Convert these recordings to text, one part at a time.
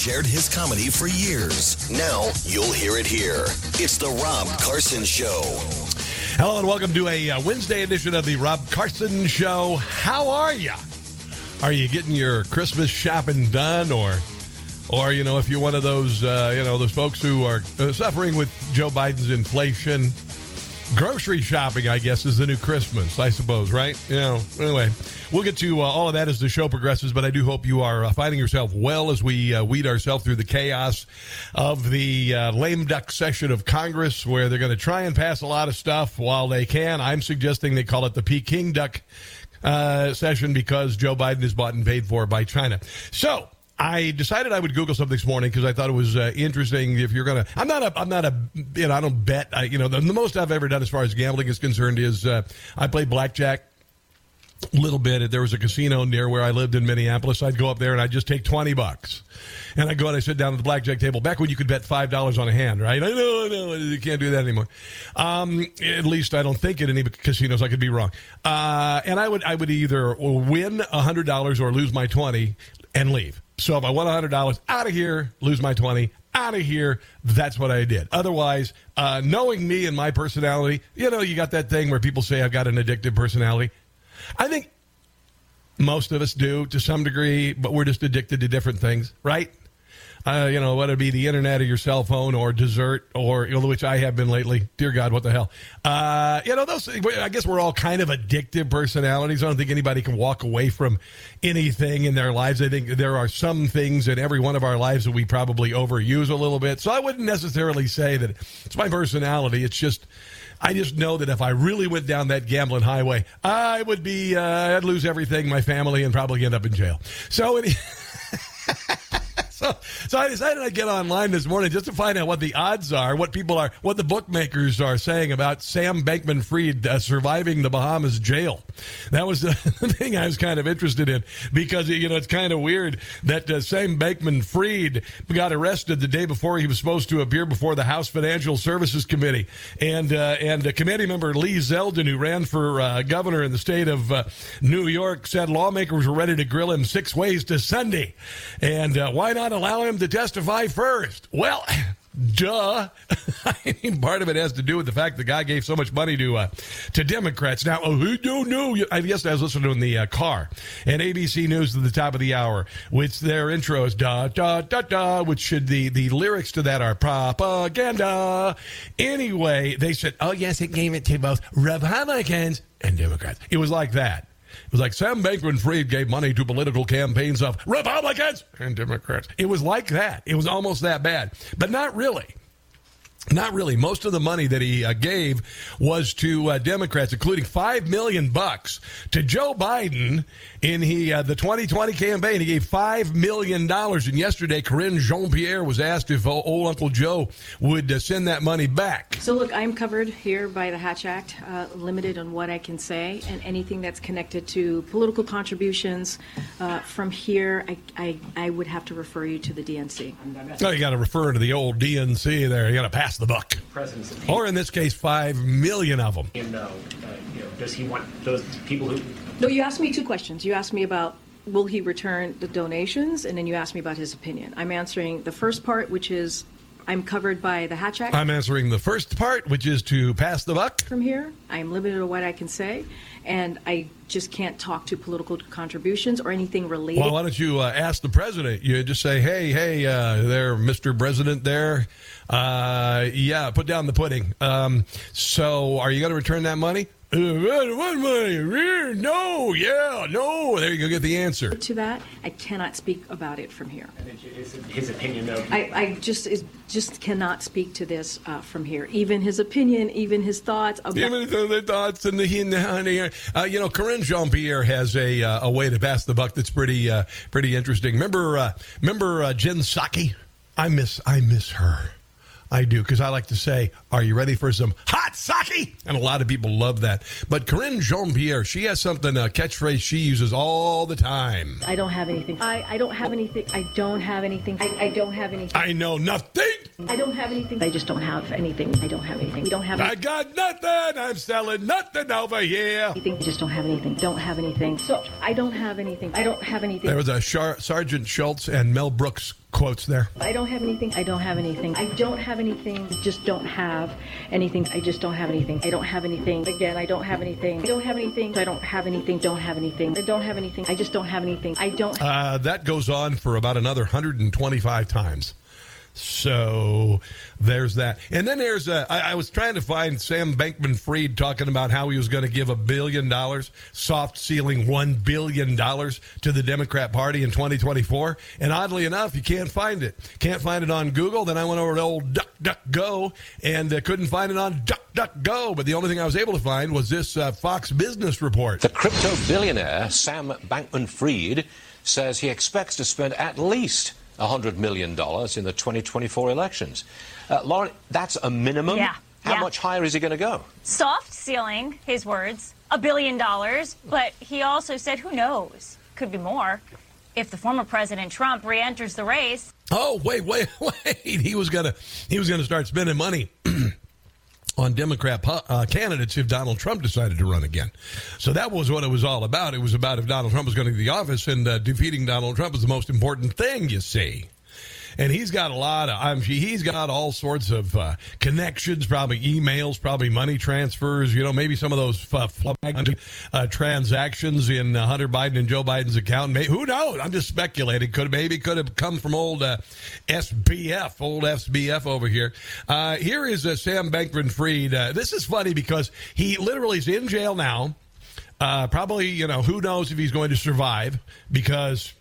Shared his comedy for years. Now you'll hear it here. It's the Rob Carson Show. Hello and welcome to a uh, Wednesday edition of the Rob Carson Show. How are you? Are you getting your Christmas shopping done, or, or you know, if you're one of those, uh, you know, those folks who are uh, suffering with Joe Biden's inflation, grocery shopping, I guess, is the new Christmas, I suppose, right? You know, anyway, we'll get to uh, all of that as the show progresses, but I do hope you are uh, finding yourself well as we uh, weed ourselves through the chaos of the uh, lame duck session of Congress, where they're going to try and pass a lot of stuff while they can. I'm suggesting they call it the Peking duck uh, session because Joe Biden is bought and paid for by China. So, I decided I would Google something this morning because I thought it was uh, interesting. If you're gonna, I'm not a, I'm not a, you know, I don't bet. I, you know, the, the most I've ever done as far as gambling is concerned is uh, I play blackjack a little bit. There was a casino near where I lived in Minneapolis. I'd go up there and I'd just take twenty bucks, and I go and I sit down at the blackjack table. Back when you could bet five dollars on a hand, right? I know, I know, you can't do that anymore. Um, at least I don't think at any casinos. I could be wrong. Uh, and I would, I would either win hundred dollars or lose my twenty and leave. So if I won $100, out of here, lose my 20, out of here, that's what I did. Otherwise, uh, knowing me and my personality, you know, you got that thing where people say I've got an addictive personality. I think most of us do to some degree, but we're just addicted to different things, right? Uh, you know, whether it be the internet or your cell phone or dessert or, you know, which I have been lately. Dear God, what the hell? Uh, you know, those, I guess we're all kind of addictive personalities. I don't think anybody can walk away from anything in their lives. I think there are some things in every one of our lives that we probably overuse a little bit. So I wouldn't necessarily say that it's my personality. It's just, I just know that if I really went down that gambling highway, I would be, uh, I'd lose everything, my family, and probably end up in jail. So, so, so I decided I'd get online this morning just to find out what the odds are, what people are, what the bookmakers are saying about Sam Bankman Fried uh, surviving the Bahamas jail. That was the thing I was kind of interested in because, you know, it's kind of weird that uh, Sam Bankman Fried got arrested the day before he was supposed to appear before the House Financial Services Committee. And, uh, and uh, committee member Lee Zeldin, who ran for uh, governor in the state of uh, New York, said lawmakers were ready to grill him six ways to Sunday. And uh, why not allow him to testify first? Well, duh. I mean, part of it has to do with the fact the guy gave so much money to uh, to Democrats. Now, oh, who don't know? I guess I was listening to in the uh, car, and ABC News at the top of the hour, which their intro is da da da da, which should the the lyrics to that are propaganda. Anyway, they said, oh yes, it gave it to both Republicans and Democrats. It was like that. It was like Sam Bankman Fried gave money to political campaigns of Republicans and Democrats. It was like that. It was almost that bad, but not really. Not really. Most of the money that he uh, gave was to uh, Democrats, including five million bucks to Joe Biden in he uh, the 2020 campaign. He gave five million dollars, and yesterday, Karine Jean Pierre was asked if old Uncle Joe would uh, send that money back. So, look, I'm covered here by the Hatch Act, uh, limited on what I can say, and anything that's connected to political contributions uh, from here, I, I, I would have to refer you to the DNC. Oh, you got to refer to the old DNC there. You got to pass the buck. Or in this case, five million of them. You know, uh, you know, does he want those people who? No, you asked me two questions. You asked me about will he return the donations, and then you asked me about his opinion. I'm answering the first part, which is I'm covered by the Hatch Act. I'm answering the first part, which is to pass the buck. From here, I am limited to what I can say, and I just can't talk to political contributions or anything related. Well, why don't you uh, ask the president? You just say, "Hey, hey, uh, there, Mr. President, there." Uh, yeah, put down the pudding. Um, so, are you going to return that money? Uh, what, what money? No, yeah, no. There you go. Get the answer. To that, I cannot speak about it from here. His, his opinion, though. I, I just is, just cannot speak to this uh, from here. Even his opinion, even his thoughts. About, Even the, the thoughts and the he and the honey. Uh, you know, Karine Jean Pierre has a uh, a way to pass the buck that's pretty uh, pretty interesting. Remember, uh, remember uh, Jen Psaki? I miss I miss her. I do because I like to say, "Are you ready for some hot sake?" And a lot of people love that. But Karine Jean Pierre, she has something a catchphrase she uses all the time. I don't have anything. I, I don't have anything. I don't have anything. I, I don't have anything. I know nothing. I don't have anything. I just don't have anything. I don't have anything. We don't have I got nothing. I'm selling nothing over here. anything. I just don't have anything. Don't have anything. So I don't have anything. I don't have anything. There was a Char- Sergeant Schultz and Mel Brooks quotes there. I don't have anything. I don't have anything. I don't have anything. Just don't have anything. I just don't have anything. I don't have anything. Again, I don't have anything. I don't have anything. I don't have anything. Don't have anything. I don't have anything. I just don't have anything. I don't. Uh, that goes on for about another 125 times. So there's that. And then there's a, I, I was trying to find Sam Bankman Fried talking about how he was going to give a billion dollars, soft ceiling $1 billion to the Democrat Party in 2024. And oddly enough, you can't find it. Can't find it on Google. Then I went over to old DuckDuckGo and uh, couldn't find it on DuckDuckGo. But the only thing I was able to find was this uh, Fox Business report. The crypto billionaire Sam Bankman Fried says he expects to spend at least $100 million in the 2024 elections. Uh, Lauren, that's a minimum. Yeah, How yeah. much higher is he going to go? soft ceiling, his words, a billion dollars. But he also said, who knows? Could be more. If the former President Trump re enters the race, Oh wait, wait, wait! He was gonna he was gonna start spending money on Democrat uh, candidates if Donald Trump decided to run again. So that was what it was all about. It was about if Donald Trump was going to the office and uh, defeating Donald Trump was the most important thing. You see. And he's got a lot of, I'm, he's got all sorts of uh, connections, probably emails, probably money transfers, you know, maybe some of those uh, uh, transactions in uh, Hunter Biden and Joe Biden's account. Who knows? I'm just speculating. Could maybe could have come from old uh, SBF, old SBF over here. Uh, here is Sam Bankman Fried. Uh, this is funny because he literally is in jail now. Uh, probably, you know, who knows if he's going to survive because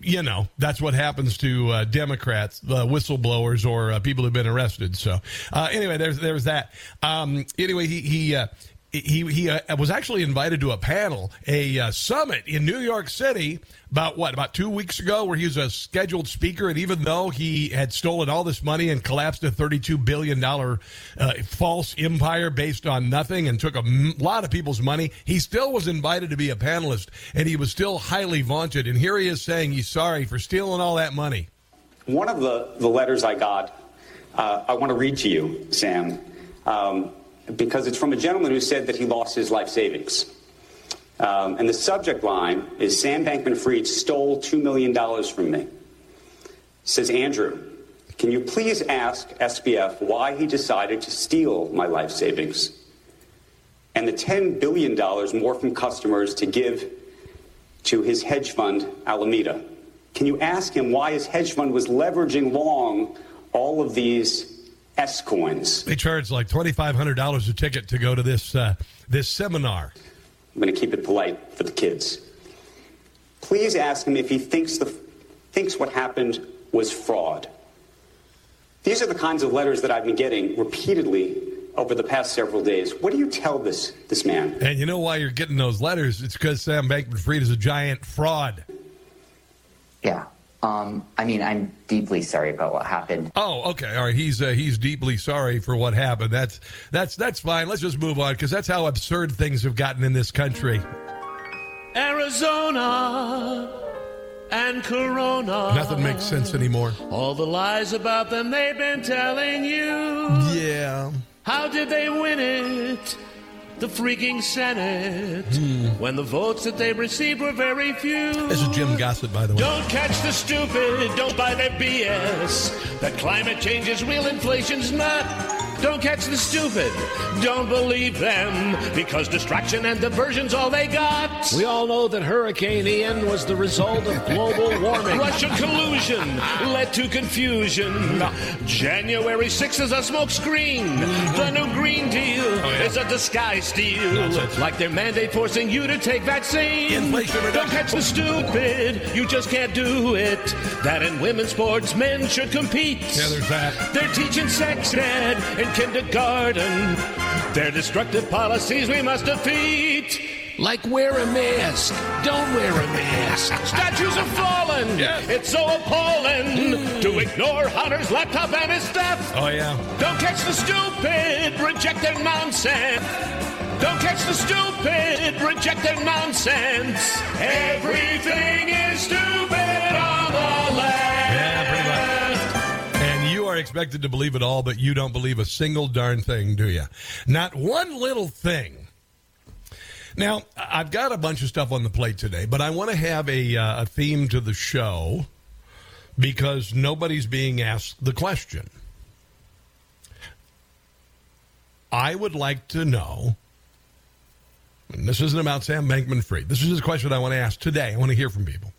you know that's what happens to uh, Democrats, uh, whistleblowers, or uh, people who've been arrested. So uh, anyway, there's there's that. Um, anyway, he he. He he uh, was actually invited to a panel, a uh, summit in New York City about what about two weeks ago, where he was a scheduled speaker, and even though he had stolen all this money and collapsed a thirty-two billion dollar uh, false empire based on nothing and took a m- lot of people's money, he still was invited to be a panelist, and he was still highly vaunted. And here he is saying he's sorry for stealing all that money. One of the, the letters I got, uh, I want to read to you, Sam, um, because it's from a gentleman who said that he lost his life savings. Um, and the subject line is Sam Bankman Fried stole $2 million from me. Says Andrew, can you please ask SBF why he decided to steal my life savings? And the $10 billion more from customers to give to his hedge fund, Alameda. Can you ask him why his hedge fund was leveraging long all of these S coins? They charge like twenty five hundred dollars a ticket to go to this uh, this seminar. I'm going to keep it polite for the kids. Please ask him if he thinks the thinks what happened was fraud. These are the kinds of letters that I've been getting repeatedly over the past several days. What do you tell this this man? And you know why you're getting those letters? It's because Sam Bankman Fried is a giant fraud. Yeah. Um, I mean, I'm deeply sorry about what happened. Oh, okay, all right. He's uh, he's deeply sorry for what happened. That's that's that's fine. Let's just move on because that's how absurd things have gotten in this country. Arizona and Corona. Nothing makes sense anymore. All the lies about them they've been telling you. Yeah. How did they win it? The freaking Senate. When the votes that they received were very few. This is Jim Gossett, by the way. Don't catch the stupid, don't buy their BS. That climate change is real, inflation's not. Don't catch the stupid. Don't believe them because distraction and diversion's all they got. We all know that Hurricane Ian was the result of global warming. Russian collusion led to confusion. January 6th is a smokescreen. The new Green Deal is a disguise deal. Like their mandate forcing you to take vaccine. Inflation Don't catch the stupid. You just can't do it. That in women's sports, men should compete. Yeah, there's that. They're teaching sex ed in kindergarten. They're destructive policies we must defeat. Like wear a mask. Don't wear a mask. Statues have fallen. It's so appalling mm. to ignore Hunter's laptop and his theft. Oh, yeah. Don't catch the stupid. Reject their nonsense. Don't catch the stupid. Reject their nonsense. Everything is stupid on the left. Yeah, And you are expected to believe it all, but you don't believe a single darn thing, do you? Not one little thing. Now, I've got a bunch of stuff on the plate today, but I want to have a, uh, a theme to the show because nobody's being asked the question. I would like to know, and this isn't about Sam Bankman Fried. This is a question I want to ask today. I want to hear from people.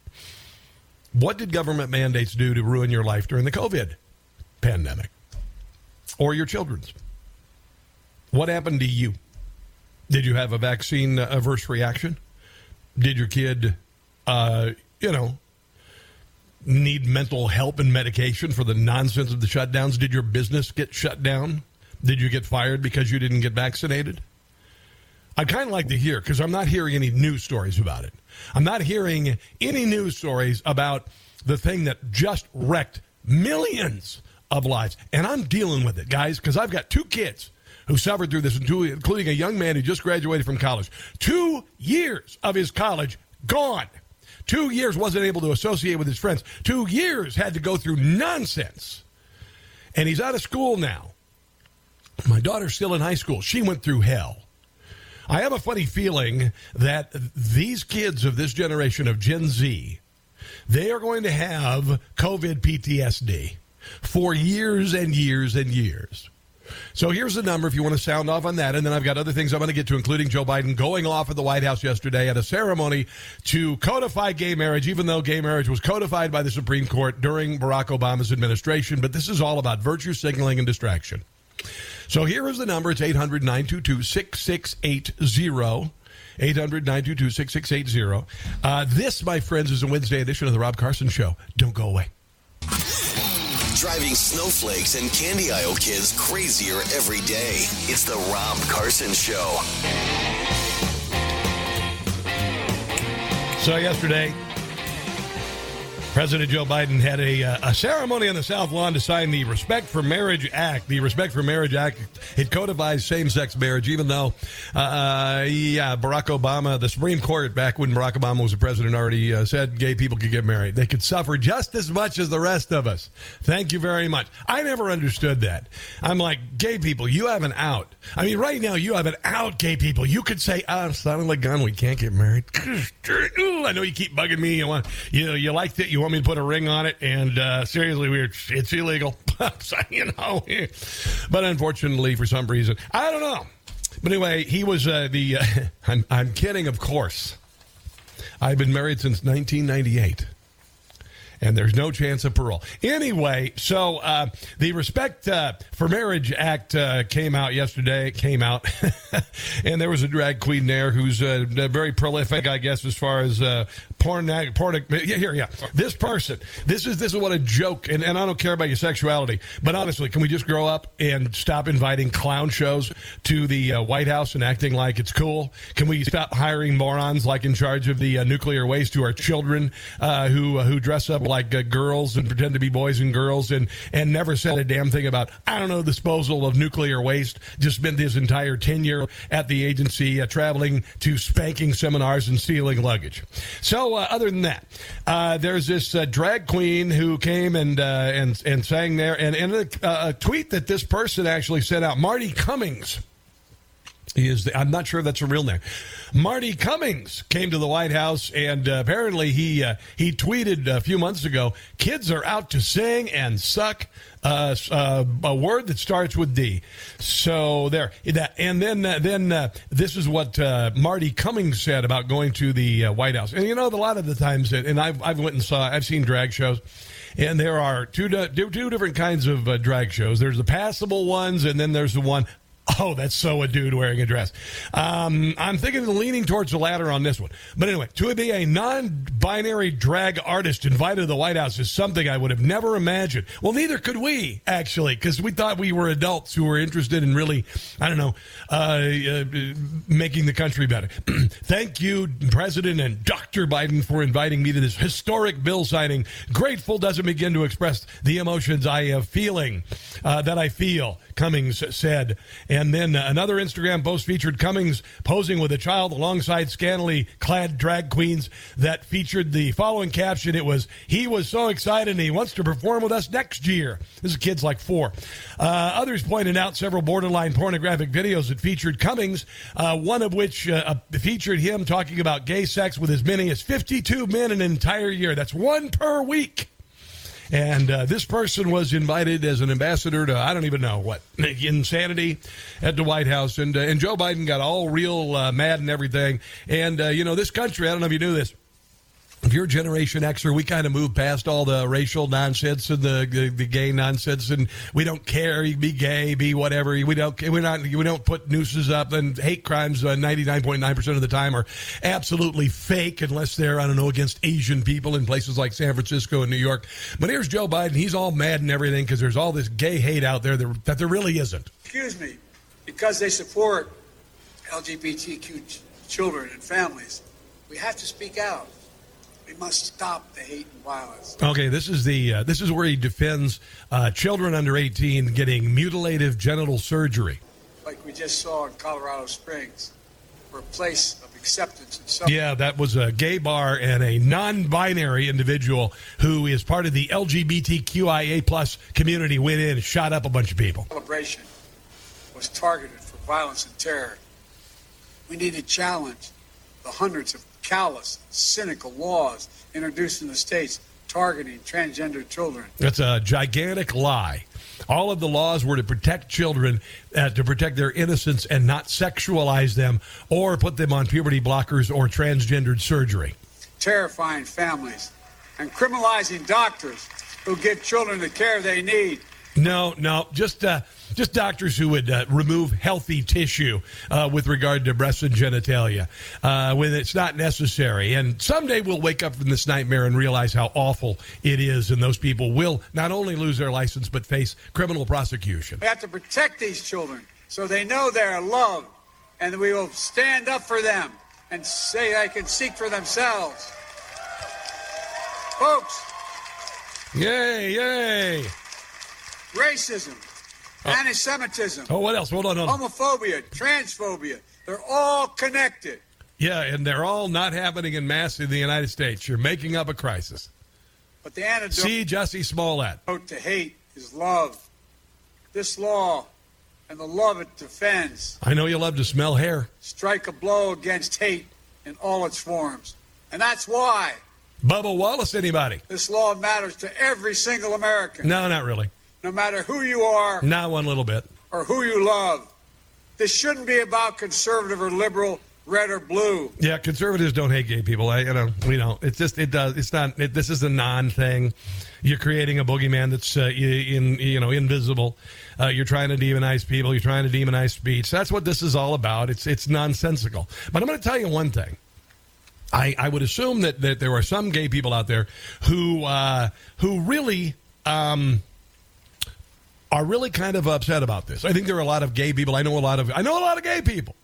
What did government mandates do to ruin your life during the COVID pandemic or your children's? What happened to you? Did you have a vaccine averse reaction? Did your kid, uh, you know, need mental help and medication for the nonsense of the shutdowns? Did your business get shut down? Did you get fired because you didn't get vaccinated? I'd kind of like to hear because I'm not hearing any news stories about it. I'm not hearing any news stories about the thing that just wrecked millions of lives. And I'm dealing with it, guys, because I've got two kids who suffered through this, including a young man who just graduated from college. Two years of his college gone. Two years wasn't able to associate with his friends. Two years had to go through nonsense. And he's out of school now. My daughter's still in high school. She went through hell. I have a funny feeling that these kids of this generation of Gen Z, they are going to have COVID PTSD for years and years and years. So here's the number if you want to sound off on that. And then I've got other things I'm going to get to, including Joe Biden going off at the White House yesterday at a ceremony to codify gay marriage, even though gay marriage was codified by the Supreme Court during Barack Obama's administration. But this is all about virtue signaling and distraction. So here is the number. It's 800 922 6680. 800 922 6680. Uh, this, my friends, is a Wednesday edition of The Rob Carson Show. Don't go away. Driving snowflakes and candy aisle kids crazier every day. It's the Rob Carson Show. So yesterday, President Joe Biden had a, uh, a ceremony on the South Lawn to sign the Respect for Marriage Act. The Respect for Marriage Act it codifies same-sex marriage, even though, uh, yeah, Barack Obama, the Supreme Court back when Barack Obama was the president, already uh, said gay people could get married. They could suffer just as much as the rest of us. Thank you very much. I never understood that. I'm like, gay people, you have an out. I mean, right now you have an out, gay people. You could say, "Ah, son of a gun, we can't get married." I know you keep bugging me. You want, you know, you like that. You want me to put a ring on it, and uh, seriously, we're it's illegal. so, you know, but unfortunately, for some reason, I don't know. But anyway, he was uh, the. Uh, I'm, I'm kidding, of course. I've been married since 1998 and there's no chance of parole. Anyway, so uh, the Respect uh, for Marriage Act uh, came out yesterday. It came out, and there was a drag queen there who's uh, very prolific, I guess, as far as uh, porn. porn yeah, here, yeah. This person, this is this is what a joke. And, and I don't care about your sexuality, but honestly, can we just grow up and stop inviting clown shows to the uh, White House and acting like it's cool? Can we stop hiring morons like in charge of the nuclear waste to our children who who dress up like uh, girls and pretend to be boys and girls and and never said a damn thing about I don't know disposal of nuclear waste. Just spent his entire tenure at the agency uh, traveling to spanking seminars and stealing luggage. So uh, other than that, uh, there's this uh, drag queen who came and and and sang there, and and a, a tweet that this person actually sent out, Marty Cummings. Is. The, I'm not sure if that's a real name. Marty Cummings came to the White House, and uh, apparently he uh, he tweeted a few months ago: "Kids are out to sing and suck." Uh, uh a word that starts with D. So there, that, and then uh, then uh, this is what Marty Cummings said about going to the White House. And you know, a lot of the times, and I've I've went and saw, I've seen drag shows and there are two two different kinds of uh, drag shows. There's the passable ones, and then there's the one Oh, that's so a dude wearing a dress. Um, I'm thinking of leaning towards the latter on this one. But anyway, to be a non binary drag artist invited to the White House is something I would have never imagined. Well, neither could we, actually, because we thought we were adults who were interested in really, I don't know, uh, uh, making the country better. Thank you, President and Dr. Biden, for inviting me to this historic bill signing. Grateful doesn't begin to express the emotions I am feeling, uh, that I feel, Cummings said. And and then another Instagram post featured Cummings posing with a child alongside scantily clad drag queens that featured the following caption. It was, He was so excited and he wants to perform with us next year. This is kids like four. Uh, others pointed out several borderline pornographic videos that featured Cummings, uh, one of which uh, featured him talking about gay sex with as many as 52 men an entire year. That's one per week. And uh, this person was invited as an ambassador to, I don't even know what, insanity at the White House. And, uh, and Joe Biden got all real uh, mad and everything. And, uh, you know, this country, I don't know if you knew this, if you're Generation Xer, we kind of move past all the racial nonsense and the, the, the gay nonsense, and we don't care. You be gay, be whatever. We don't. We're not. We don't put nooses up. And hate crimes, uh, ninety nine point nine percent of the time, are absolutely fake, unless they're I don't know against Asian people in places like San Francisco and New York. But here's Joe Biden. He's all mad and everything because there's all this gay hate out there that, that there really isn't. Excuse me, because they support LGBTQ ch- children and families, we have to speak out. We must stop the hate and violence. Okay, this is the uh, this is where he defends uh, children under 18 getting mutilative genital surgery. Like we just saw in Colorado Springs, for a place of acceptance and suffering. Yeah, that was a gay bar and a non-binary individual who is part of the LGBTQIA plus community went in and shot up a bunch of people. Celebration was targeted for violence and terror. We need to challenge the hundreds of callous, cynical laws introduced in the states targeting transgender children. That's a gigantic lie. All of the laws were to protect children, uh, to protect their innocence and not sexualize them or put them on puberty blockers or transgendered surgery. Terrifying families and criminalizing doctors who give children the care they need no, no, just uh, just doctors who would uh, remove healthy tissue uh, with regard to breast and genitalia uh, when it's not necessary. And someday we'll wake up from this nightmare and realize how awful it is, and those people will not only lose their license but face criminal prosecution. We have to protect these children so they know they're loved, and we will stand up for them and say they can seek for themselves, folks. Yay! Yay! racism, oh. anti Semitism. Oh, what else? Hold on, hold on. Homophobia, transphobia. They're all connected. Yeah, and they're all not happening in mass in the United States. You're making up a crisis. But the antidote See Jussie Smollett. to hate is love. This law and the love it defends. I know you love to smell hair. Strike a blow against hate in all its forms. And that's why. Bubba Wallace, anybody? This law matters to every single American. No, not really no matter who you are. Not one little bit. Or who you love. This shouldn't be about conservative or liberal, red or blue. Yeah, conservatives don't hate gay people. I, you know, we know. It's just it does. It's not. It, this is a non thing. You're creating a boogeyman that's uh, in you know invisible. Uh, you're trying to demonize people. You're trying to demonize speech. That's what this is all about. It's it's nonsensical. But I'm going to tell you one thing. I, I would assume that, that there are some gay people out there who uh, who really um, are really kind of upset about this. I think there are a lot of gay people. I know a lot of I know a lot of gay people.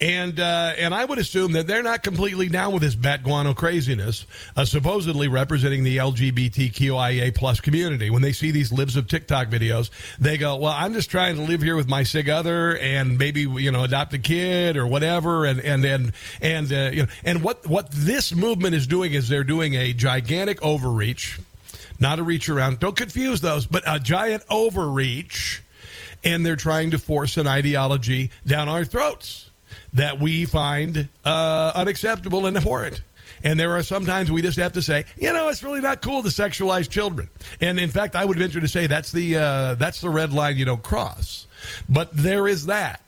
And uh, and I would assume that they're not completely down with this bat guano craziness, uh, supposedly representing the LGBTQIA plus community. When they see these libs of TikTok videos, they go, "Well, I'm just trying to live here with my sig other and maybe you know adopt a kid or whatever." And and and and uh, you know, and what what this movement is doing is they're doing a gigantic overreach not a reach around. Don't confuse those, but a giant overreach. and they're trying to force an ideology down our throats that we find uh, unacceptable and abhorrent. And there are sometimes we just have to say, you know, it's really not cool to sexualize children. And in fact, I would venture to say that's the uh, that's the red line you don't cross. But there is that.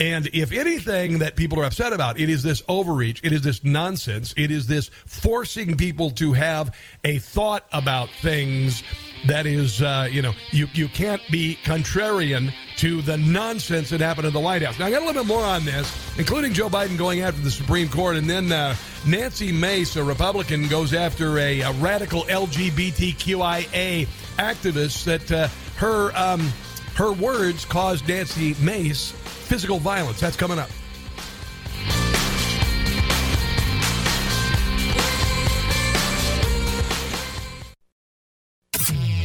And if anything that people are upset about, it is this overreach, it is this nonsense, it is this forcing people to have a thought about things that is, uh, you know, you, you can't be contrarian to the nonsense that happened in the White House. Now, I got a little bit more on this, including Joe Biden going after the Supreme Court, and then uh, Nancy Mace, a Republican, goes after a, a radical LGBTQIA activist that uh, her um, her words caused Nancy Mace physical violence. That's coming up.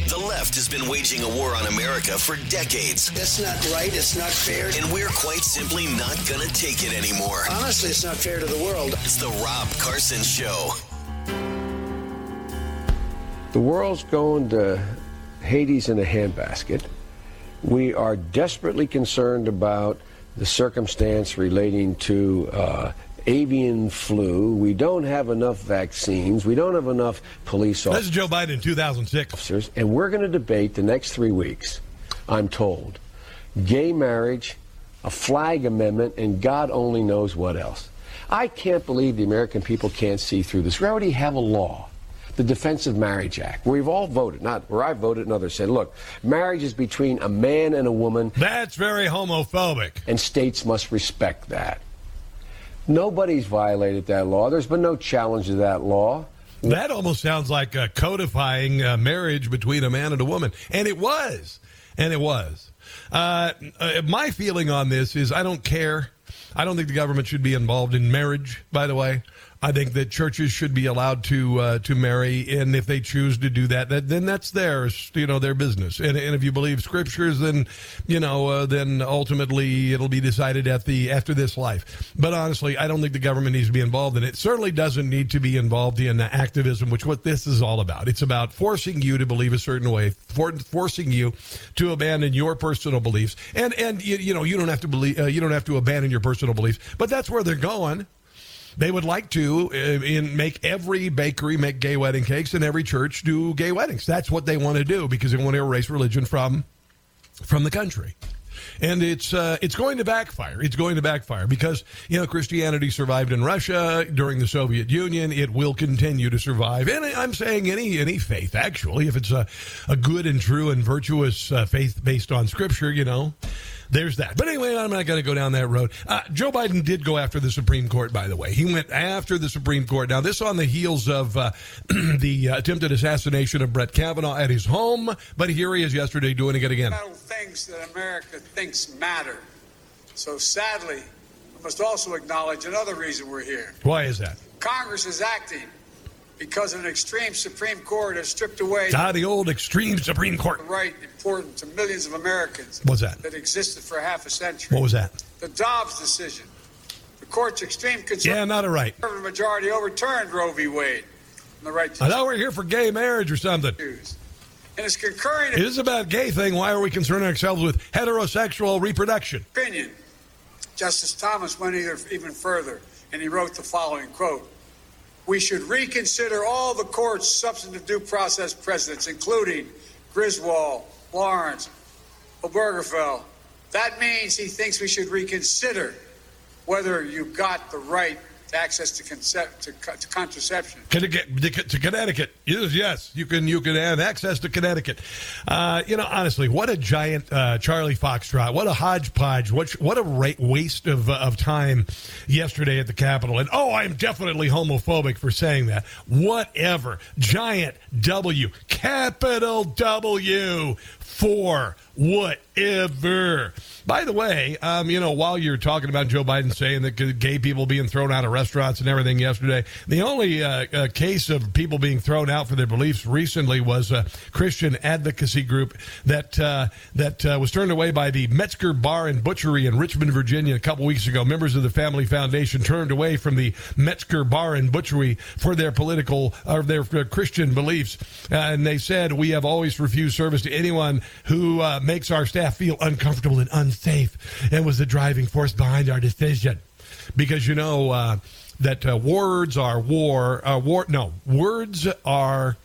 The left has been waging a war on America for decades. That's not right. It's not fair. And we're quite simply not going to take it anymore. Honestly, it's not fair to the world. It's the Rob Carson Show. The world's going to Hades in a handbasket. We are desperately concerned about the circumstance relating to uh, avian flu. We don't have enough vaccines. We don't have enough police officers. This is Joe Biden in 2006. Officers, and we're going to debate the next three weeks, I'm told, gay marriage, a flag amendment, and God only knows what else. I can't believe the American people can't see through this. We already have a law the Defense of Marriage Act, where we've all voted, not where I voted and others said, look, marriage is between a man and a woman. That's very homophobic. And states must respect that. Nobody's violated that law. There's been no challenge to that law. That almost sounds like uh, codifying uh, marriage between a man and a woman. And it was. And it was. Uh, uh, my feeling on this is I don't care. I don't think the government should be involved in marriage, by the way. I think that churches should be allowed to uh, to marry, and if they choose to do that, that then that's theirs, you know, their business. And, and if you believe scriptures, then you know, uh, then ultimately it'll be decided at the after this life. But honestly, I don't think the government needs to be involved in it. Certainly doesn't need to be involved in activism, which what this is all about. It's about forcing you to believe a certain way, for, forcing you to abandon your personal beliefs, and and you, you know you don't have to believe uh, you don't have to abandon your personal beliefs, but that's where they're going. They would like to uh, in make every bakery make gay wedding cakes and every church do gay weddings. That's what they want to do because they want to erase religion from from the country and it's uh, it's going to backfire. It's going to backfire because you know Christianity survived in Russia during the Soviet Union. It will continue to survive, and I'm saying any any faith actually, if it's a a good and true and virtuous uh, faith based on Scripture, you know there's that. But anyway, I'm not going to go down that road. Uh, Joe Biden did go after the Supreme Court, by the way. He went after the Supreme Court. Now, this on the heels of uh, the uh, attempted assassination of Brett Kavanaugh at his home, but here he is yesterday doing it again. Things that America thinks matter. So sadly, I must also acknowledge another reason we're here. Why is that? Congress is acting because an extreme Supreme Court has stripped away ah, the old extreme Supreme Court the right important to millions of Americans. What's that? That existed for half a century. What was that? The Dobbs decision. The court's extreme conservative yeah, not a right. majority overturned Roe v. Wade. The right to I thought we are here for gay marriage or something. Choose. And it's concurring. It is about gay thing. Why are we concerning ourselves with heterosexual reproduction? Opinion. Justice Thomas went even further, and he wrote the following quote we should reconsider all the court's substantive due process precedents, including Griswold, Lawrence, Obergefell. That means he thinks we should reconsider whether you got the right access to, concept, to, to contraception. To Connecticut, yes, yes, you can you can have access to Connecticut. Uh, you know, honestly, what a giant uh, Charlie Foxtrot! What a hodgepodge! What what a waste of of time yesterday at the Capitol. And oh, I'm definitely homophobic for saying that. Whatever, giant W, capital W for whatever. By the way, um, you know, while you're talking about Joe Biden saying that gay people being thrown out of restaurants and everything yesterday, the only uh, uh, case of people being thrown out for their beliefs recently was a Christian advocacy group that uh, that uh, was turned away by the Metzger Bar and Butchery in Richmond, Virginia, a couple weeks ago. Members of the Family Foundation turned away from the Metzger Bar and Butchery for their political or their uh, Christian beliefs, uh, and they said we have always refused service to anyone who makes our staff feel uncomfortable and unsafe and was the driving force behind our decision. Because you know uh, that uh, words are war, uh, war. No, words are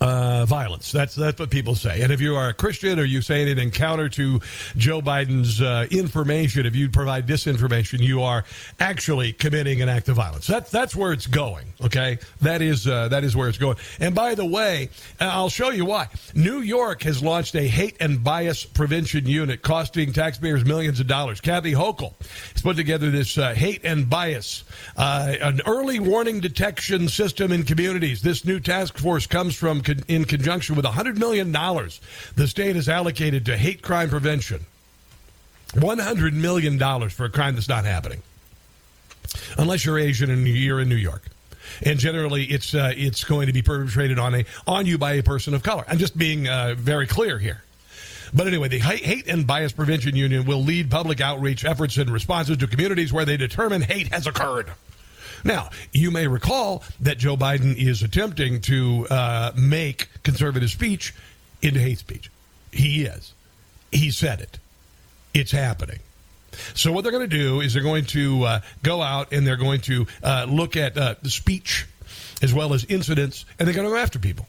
uh, violence. That's that's what people say. And if you are a Christian or you say it in an encounter to Joe Biden's uh, information, if you provide disinformation, you are actually committing an act of violence. That's that's where it's going. Okay, that is uh, that is where it's going. And by the way, I'll show you why. New York has launched a hate and bias prevention unit, costing taxpayers millions of dollars. Kathy Hochul has put together this uh, hate and bias, uh, an early warning detection system in communities. This new task force comes from in conjunction with $100 million the state has allocated to hate crime prevention. $100 million for a crime that's not happening. Unless you're Asian and you're in New York. And generally, it's uh, it's going to be perpetrated on a on you by a person of color. I'm just being uh, very clear here. But anyway, the Hate and Bias Prevention Union will lead public outreach efforts and responses to communities where they determine hate has occurred. Now, you may recall that Joe Biden is attempting to uh, make conservative speech into hate speech. He is. He said it. It's happening. So what they're going to do is they're going to uh, go out and they're going to uh, look at uh, the speech as well as incidents, and they're going to go after people.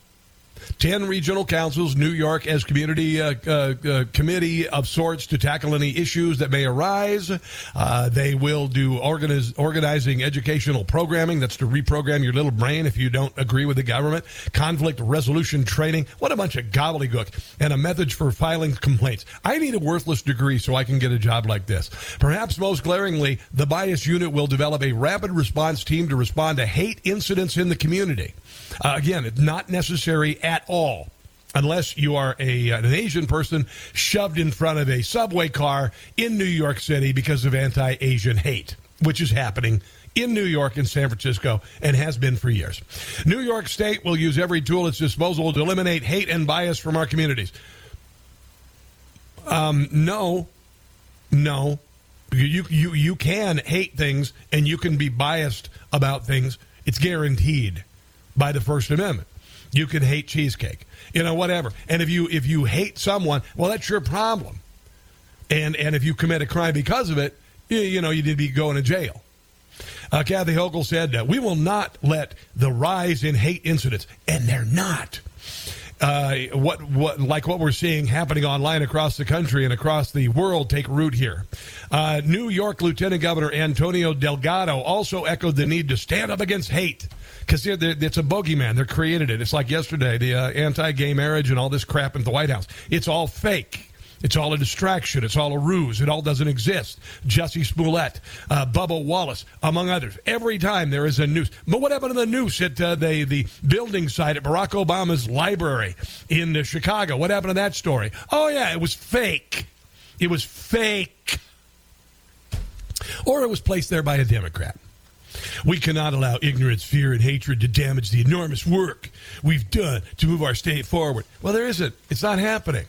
10 regional councils, New York as community uh, uh, uh, committee of sorts to tackle any issues that may arise. Uh, they will do organize, organizing educational programming. That's to reprogram your little brain if you don't agree with the government. Conflict resolution training. What a bunch of gobbledygook. And a method for filing complaints. I need a worthless degree so I can get a job like this. Perhaps most glaringly, the bias unit will develop a rapid response team to respond to hate incidents in the community. Uh, again, it's not necessary at all unless you are a, an Asian person shoved in front of a subway car in New York City because of anti Asian hate, which is happening in New York and San Francisco and has been for years. New York State will use every tool at its disposal to eliminate hate and bias from our communities. Um, no, no. You, you, you can hate things and you can be biased about things. It's guaranteed by the First Amendment. You can hate cheesecake, you know, whatever. And if you if you hate someone, well, that's your problem. And and if you commit a crime because of it, you, you know, you need to be going to jail. Uh, Kathy Hochul said, uh, "We will not let the rise in hate incidents, and they're not." Uh, what what like what we're seeing happening online across the country and across the world take root here. Uh, New York Lieutenant Governor Antonio Delgado also echoed the need to stand up against hate because it's a bogeyman. They're created it. It's like yesterday, the uh, anti-gay marriage and all this crap in the White House. It's all fake. It's all a distraction. It's all a ruse. It all doesn't exist. Jussie Smollett, uh, Bubba Wallace, among others. Every time there is a noose. But what happened to the noose at uh, the, the building site at Barack Obama's library in uh, Chicago? What happened to that story? Oh, yeah, it was fake. It was fake. Or it was placed there by a Democrat. We cannot allow ignorance, fear, and hatred to damage the enormous work we've done to move our state forward. Well, there isn't. It's not happening.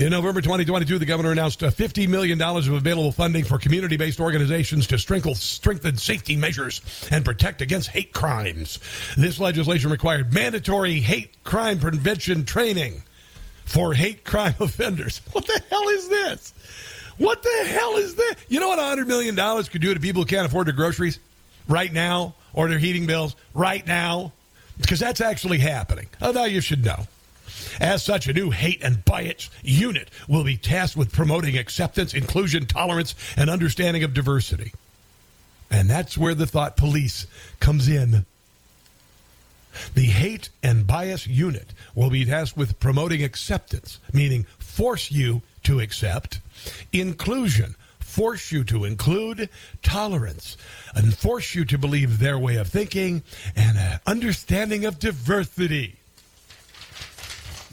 In November 2022, the governor announced uh, $50 million of available funding for community based organizations to strengthen safety measures and protect against hate crimes. This legislation required mandatory hate crime prevention training for hate crime offenders. What the hell is this? What the hell is this? You know what $100 million could do to people who can't afford their groceries? Right now or their heating bills right now? Because that's actually happening. Oh, now you should know. As such, a new hate and bias unit will be tasked with promoting acceptance, inclusion, tolerance, and understanding of diversity. And that's where the thought police comes in. The hate and bias unit will be tasked with promoting acceptance, meaning force you to accept, inclusion, force you to include tolerance and force you to believe their way of thinking and an understanding of diversity.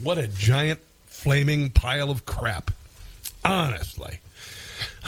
What a giant flaming pile of crap. Honestly.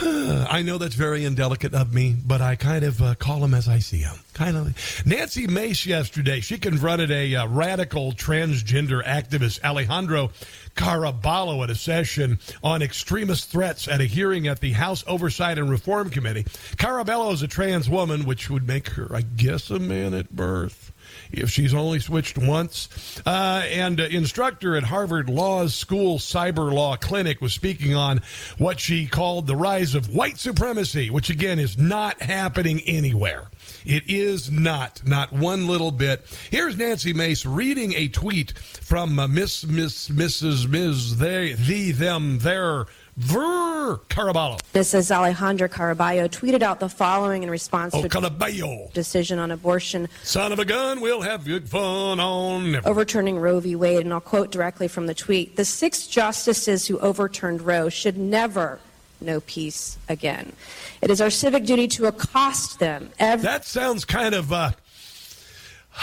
I know that's very indelicate of me, but I kind of uh, call them as I see them. Kind of. Nancy Mace yesterday, she confronted a uh, radical transgender activist, Alejandro Caraballo, at a session on extremist threats at a hearing at the House Oversight and Reform Committee. Caraballo is a trans woman, which would make her, I guess, a man at birth. If she's only switched once. Uh, and uh, instructor at Harvard Law School Cyber Law Clinic was speaking on what she called the rise of white supremacy, which again is not happening anywhere. It is not, not one little bit. Here's Nancy Mace reading a tweet from uh, Miss, Miss, Mrs., Ms., they, the, them, their, Ver Caraballo. This is Alejandra Caraballo tweeted out the following in response Oh, to Caraballo. decision on abortion Son of a gun, we'll have good fun on. never. overturning Roe v. Wade, and I'll quote directly from the tweet: "The six justices who overturned Roe should never know peace again. It is our civic duty to accost them every." That sounds kind of, uh,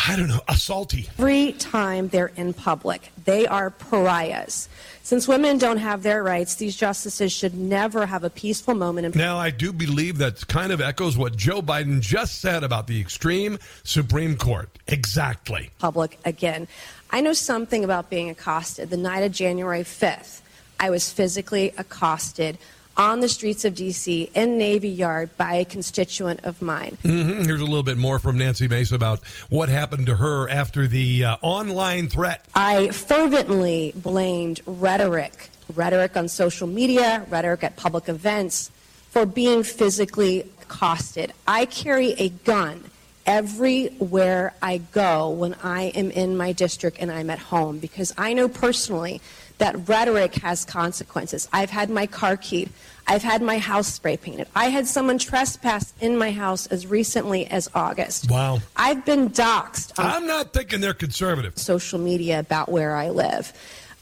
I don't know, assaulty. Every time they're in public, they are pariahs. Since women don't have their rights, these justices should never have a peaceful moment in Now, I do believe that kind of echoes what Joe Biden just said about the extreme Supreme Court. Exactly. public again. I know something about being accosted. The night of January 5th, I was physically accosted on the streets of D.C. in Navy Yard by a constituent of mine. hmm Here's a little bit more from Nancy Mace about what happened to her after the uh, online threat. I fervently blamed rhetoric, rhetoric on social media, rhetoric at public events, for being physically accosted. I carry a gun everywhere I go when I am in my district and I'm at home because I know personally that rhetoric has consequences. I've had my car keyed. I've had my house spray painted. I had someone trespass in my house as recently as August. Wow. I've been doxxed I'm not thinking they're conservative. social media about where I live.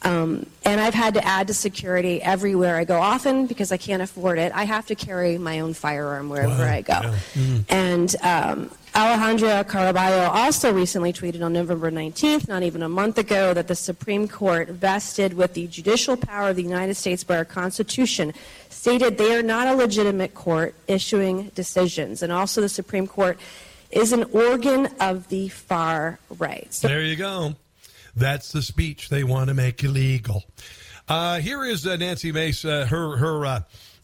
Um, and I've had to add to security everywhere I go. Often because I can't afford it, I have to carry my own firearm wherever I go. And um, Alejandra Caraballo also recently tweeted on November 19th, not even a month ago, that the Supreme Court, vested with the judicial power of the United States by our Constitution, stated they are not a legitimate court issuing decisions. And also, the Supreme Court is an organ of the far right. So There you go. That's the speech they want to make illegal. Uh, here is uh, Nancy Mace, uh, her her uh,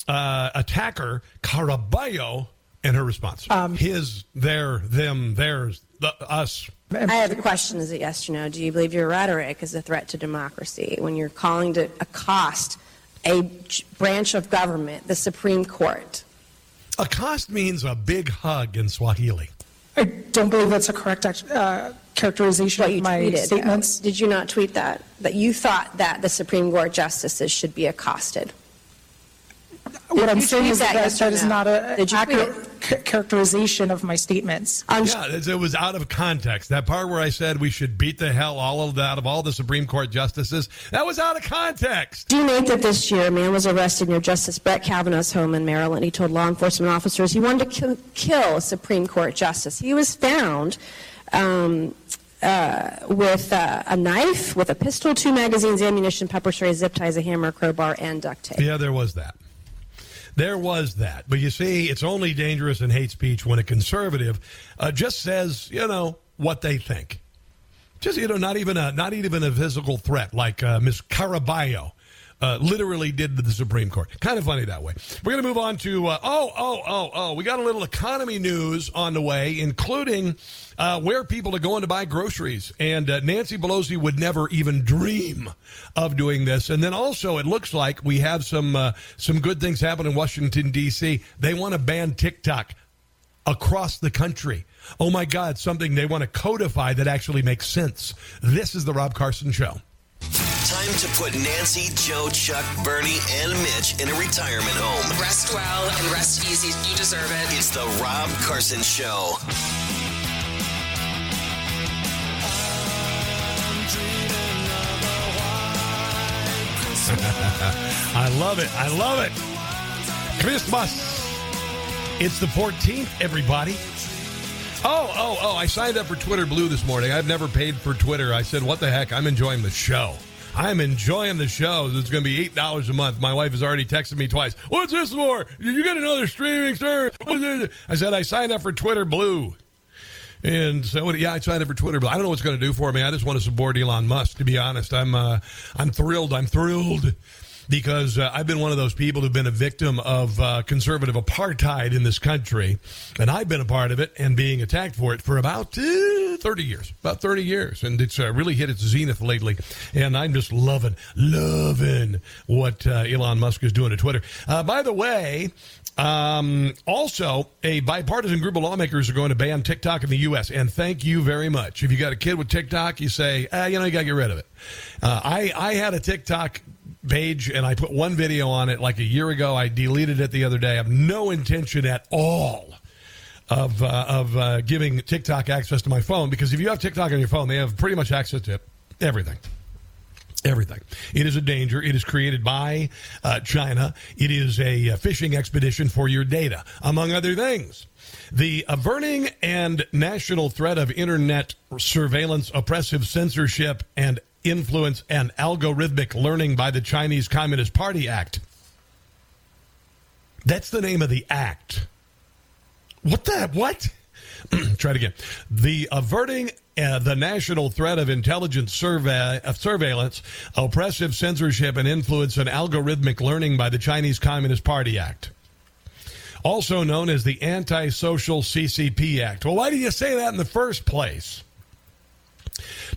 uh, attacker Caraballo, and her response. His, their, them, theirs, the, us. I have a question: Is it yes or no? Do you believe your rhetoric is a threat to democracy when you're calling to accost a branch of government, the Supreme Court? Accost means a big hug in Swahili. I don't believe that's a correct act- uh, characterization of my tweeted, statements. Did you not tweet that? That you thought that the Supreme Court justices should be accosted? What I'm saying is that, that yes that is no? not an Did you tweet accurate ca- characterization of my statements. yeah, it it was out of context. That part where I said we should beat the hell all of that of all the Supreme Court justices, that was out of context. Do you know that this year a man was arrested near Justice Brett Kavanaugh's home in Maryland? He told law enforcement officers he wanted to kill, kill a Supreme Court justice. He was found um, uh, with uh, a knife, with a pistol, two magazines, ammunition, pepper spray, zip ties, a hammer, crowbar, and duct tape. Yeah, there was that. There was that. But you see, it's only dangerous in hate speech when a conservative uh, just says, you know, what they think. Just, you know, not even a, not even a physical threat like uh, Miss Caraballo. Uh, literally did to the Supreme Court. Kind of funny that way. We're going to move on to, uh, oh, oh, oh, oh, we got a little economy news on the way, including uh, where people are going to buy groceries. And uh, Nancy Pelosi would never even dream of doing this. And then also, it looks like we have some uh, some good things happen in Washington D.C. They want to ban TikTok across the country. Oh my God, something they want to codify that actually makes sense. This is the Rob Carson Show. Time to put Nancy, Joe, Chuck, Bernie, and Mitch in a retirement home. Rest well and rest easy. You deserve it. It's the Rob Carson Show. I love it. I love it. Christmas. It's the 14th, everybody. Oh, oh, oh, I signed up for Twitter Blue this morning. I've never paid for Twitter. I said, what the heck? I'm enjoying the show. I'm enjoying the show. It's going to be $8 a month. My wife has already texted me twice. What's this for? You get another streaming service? I said, I signed up for Twitter Blue. And so, yeah, I signed up for Twitter, but I don't know what's going to do for me. I just want to support Elon Musk. To be honest, I'm, uh, I'm thrilled. I'm thrilled because uh, I've been one of those people who've been a victim of uh, conservative apartheid in this country, and I've been a part of it and being attacked for it for about uh, 30 years, about 30 years, and it's uh, really hit its zenith lately. And I'm just loving, loving what uh, Elon Musk is doing to Twitter. Uh, by the way, um, also, a bipartisan group of lawmakers are going to ban TikTok in the U.S. And thank you very much. If you got a kid with TikTok, you say, ah, you know, you got to get rid of it. Uh, I I had a TikTok page and I put one video on it like a year ago. I deleted it the other day. I have no intention at all of uh, of uh, giving TikTok access to my phone because if you have TikTok on your phone, they have pretty much access to everything. Everything. It is a danger. It is created by uh, China. It is a, a fishing expedition for your data, among other things. The averting and national threat of internet surveillance, oppressive censorship, and influence and algorithmic learning by the Chinese Communist Party Act. That's the name of the act. What the what? Try it again. The averting uh, the national threat of intelligence survey, surveillance, oppressive censorship, and influence and algorithmic learning by the Chinese Communist Party Act. Also known as the Anti-Social CCP Act. Well, why do you say that in the first place?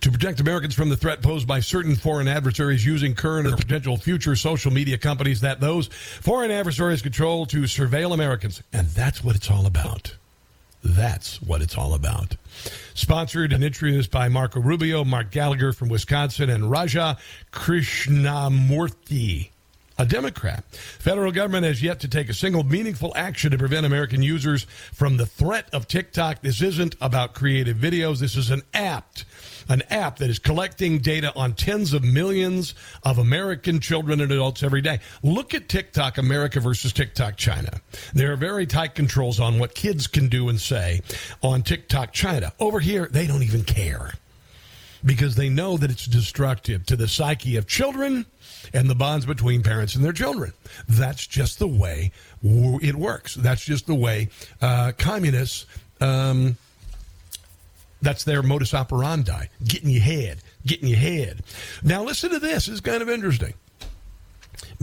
To protect Americans from the threat posed by certain foreign adversaries using current or potential future social media companies that those foreign adversaries control to surveil Americans. And that's what it's all about. That's what it's all about. Sponsored and introduced by Marco Rubio, Mark Gallagher from Wisconsin, and Raja Krishnamoorthi a Democrat. Federal government has yet to take a single meaningful action to prevent American users from the threat of TikTok. This isn't about creative videos. This is an apt an app that is collecting data on tens of millions of American children and adults every day. Look at TikTok America versus TikTok China. There are very tight controls on what kids can do and say on TikTok China. Over here, they don't even care because they know that it's destructive to the psyche of children and the bonds between parents and their children. That's just the way it works. That's just the way uh, communists um, that's their modus operandi, getting your head, getting your head. Now, listen to this. It's kind of interesting.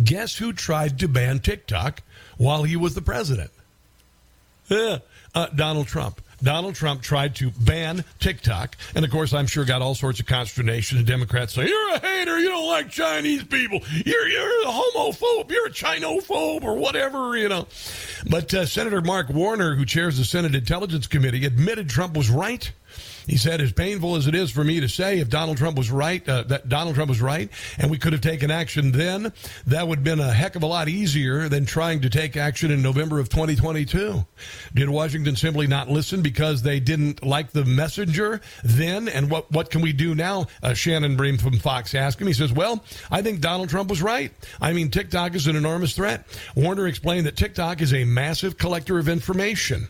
Guess who tried to ban TikTok while he was the president? Yeah, uh, Donald Trump. Donald Trump tried to ban TikTok, and of course, I'm sure got all sorts of consternation. And Democrats say, "You're a hater. You don't like Chinese people. You're you're a homophobe. You're a Chinophobe, or whatever." You know. But uh, Senator Mark Warner, who chairs the Senate Intelligence Committee, admitted Trump was right he said, as painful as it is for me to say, if Donald Trump was right, uh, that Donald Trump was right, and we could have taken action then, that would have been a heck of a lot easier than trying to take action in November of 2022. Did Washington simply not listen because they didn't like the messenger then? And what, what can we do now? Uh, Shannon Bream from Fox asked him. He says, well, I think Donald Trump was right. I mean, TikTok is an enormous threat. Warner explained that TikTok is a massive collector of information.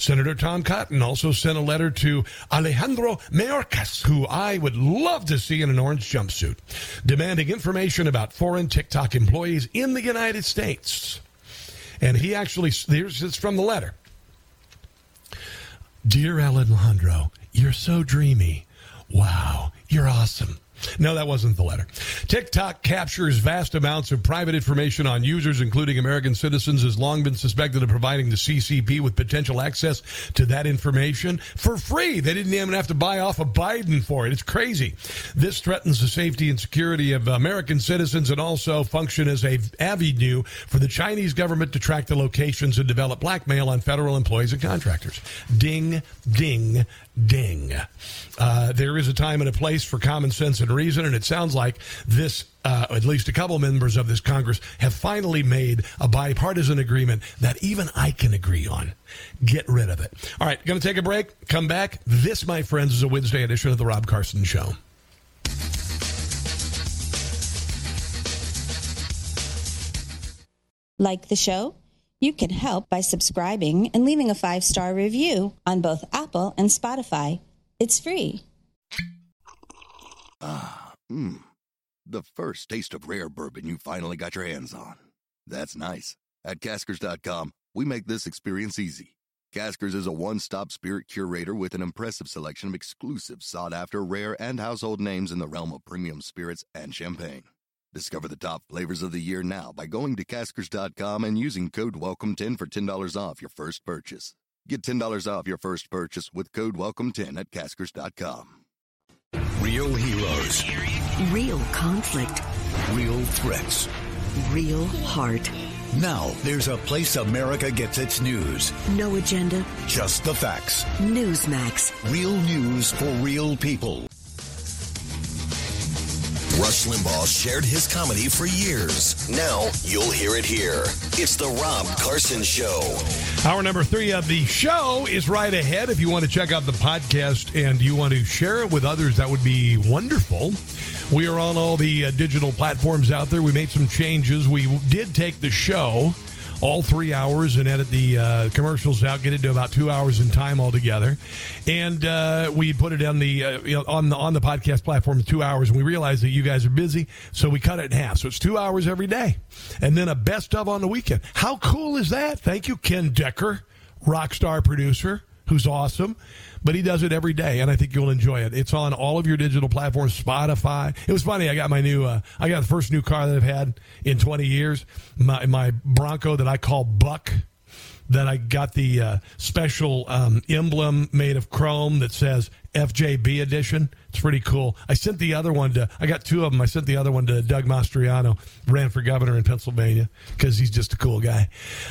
Senator Tom Cotton also sent a letter to Alejandro Mayorkas, who I would love to see in an orange jumpsuit, demanding information about foreign TikTok employees in the United States. And he actually, here's it's from the letter. Dear Alejandro, you're so dreamy. Wow, you're awesome. No, that wasn't the letter. TikTok captures vast amounts of private information on users, including American citizens, has long been suspected of providing the CCP with potential access to that information for free. They didn't even have to buy off of Biden for it. It's crazy. This threatens the safety and security of American citizens and also function as a avenue for the Chinese government to track the locations and develop blackmail on federal employees and contractors. Ding, ding, ding. Uh, there is a time and a place for common sense and reason, and it sounds like this, uh, at least a couple members of this Congress, have finally made a bipartisan agreement that even I can agree on. Get rid of it. All right, going to take a break. Come back. This, my friends, is a Wednesday edition of the Rob Carson Show. Like the show? You can help by subscribing and leaving a five star review on both Apple and Spotify. It's free. Ah, mmm. The first taste of rare bourbon you finally got your hands on. That's nice. At caskers.com, we make this experience easy. Caskers is a one stop spirit curator with an impressive selection of exclusive, sought after, rare, and household names in the realm of premium spirits and champagne. Discover the top flavors of the year now by going to caskers.com and using code WELCOME10 for $10 off your first purchase. Get $10 off your first purchase with code WELCOME10 at Caskers.com. Real heroes. Real conflict. Real threats. Real heart. Now, there's a place America gets its news. No agenda. Just the facts. Newsmax. Real news for real people. Rush Limbaugh shared his comedy for years. Now you'll hear it here. It's the Rob Carson Show. Hour number three of the show is right ahead. If you want to check out the podcast and you want to share it with others, that would be wonderful. We are on all the uh, digital platforms out there. We made some changes. We did take the show all three hours and edit the uh, commercials out, get it to about two hours in time altogether. And uh, we put it on the uh, on the on the podcast platform two hours. And we realized that you guys are busy, so we cut it in half. So it's two hours every day, and then a best of on the weekend. How cool is that? Thank you, Ken Decker, rock star producer, who's awesome but he does it every day, and I think you'll enjoy it. It's on all of your digital platforms, Spotify. It was funny. I got my new, uh, I got the first new car that I've had in 20 years. My my Bronco that I call Buck that I got the uh, special um, emblem made of chrome that says FJB edition. It's pretty cool. I sent the other one to, I got two of them. I sent the other one to Doug Mastriano, ran for governor in Pennsylvania because he's just a cool guy.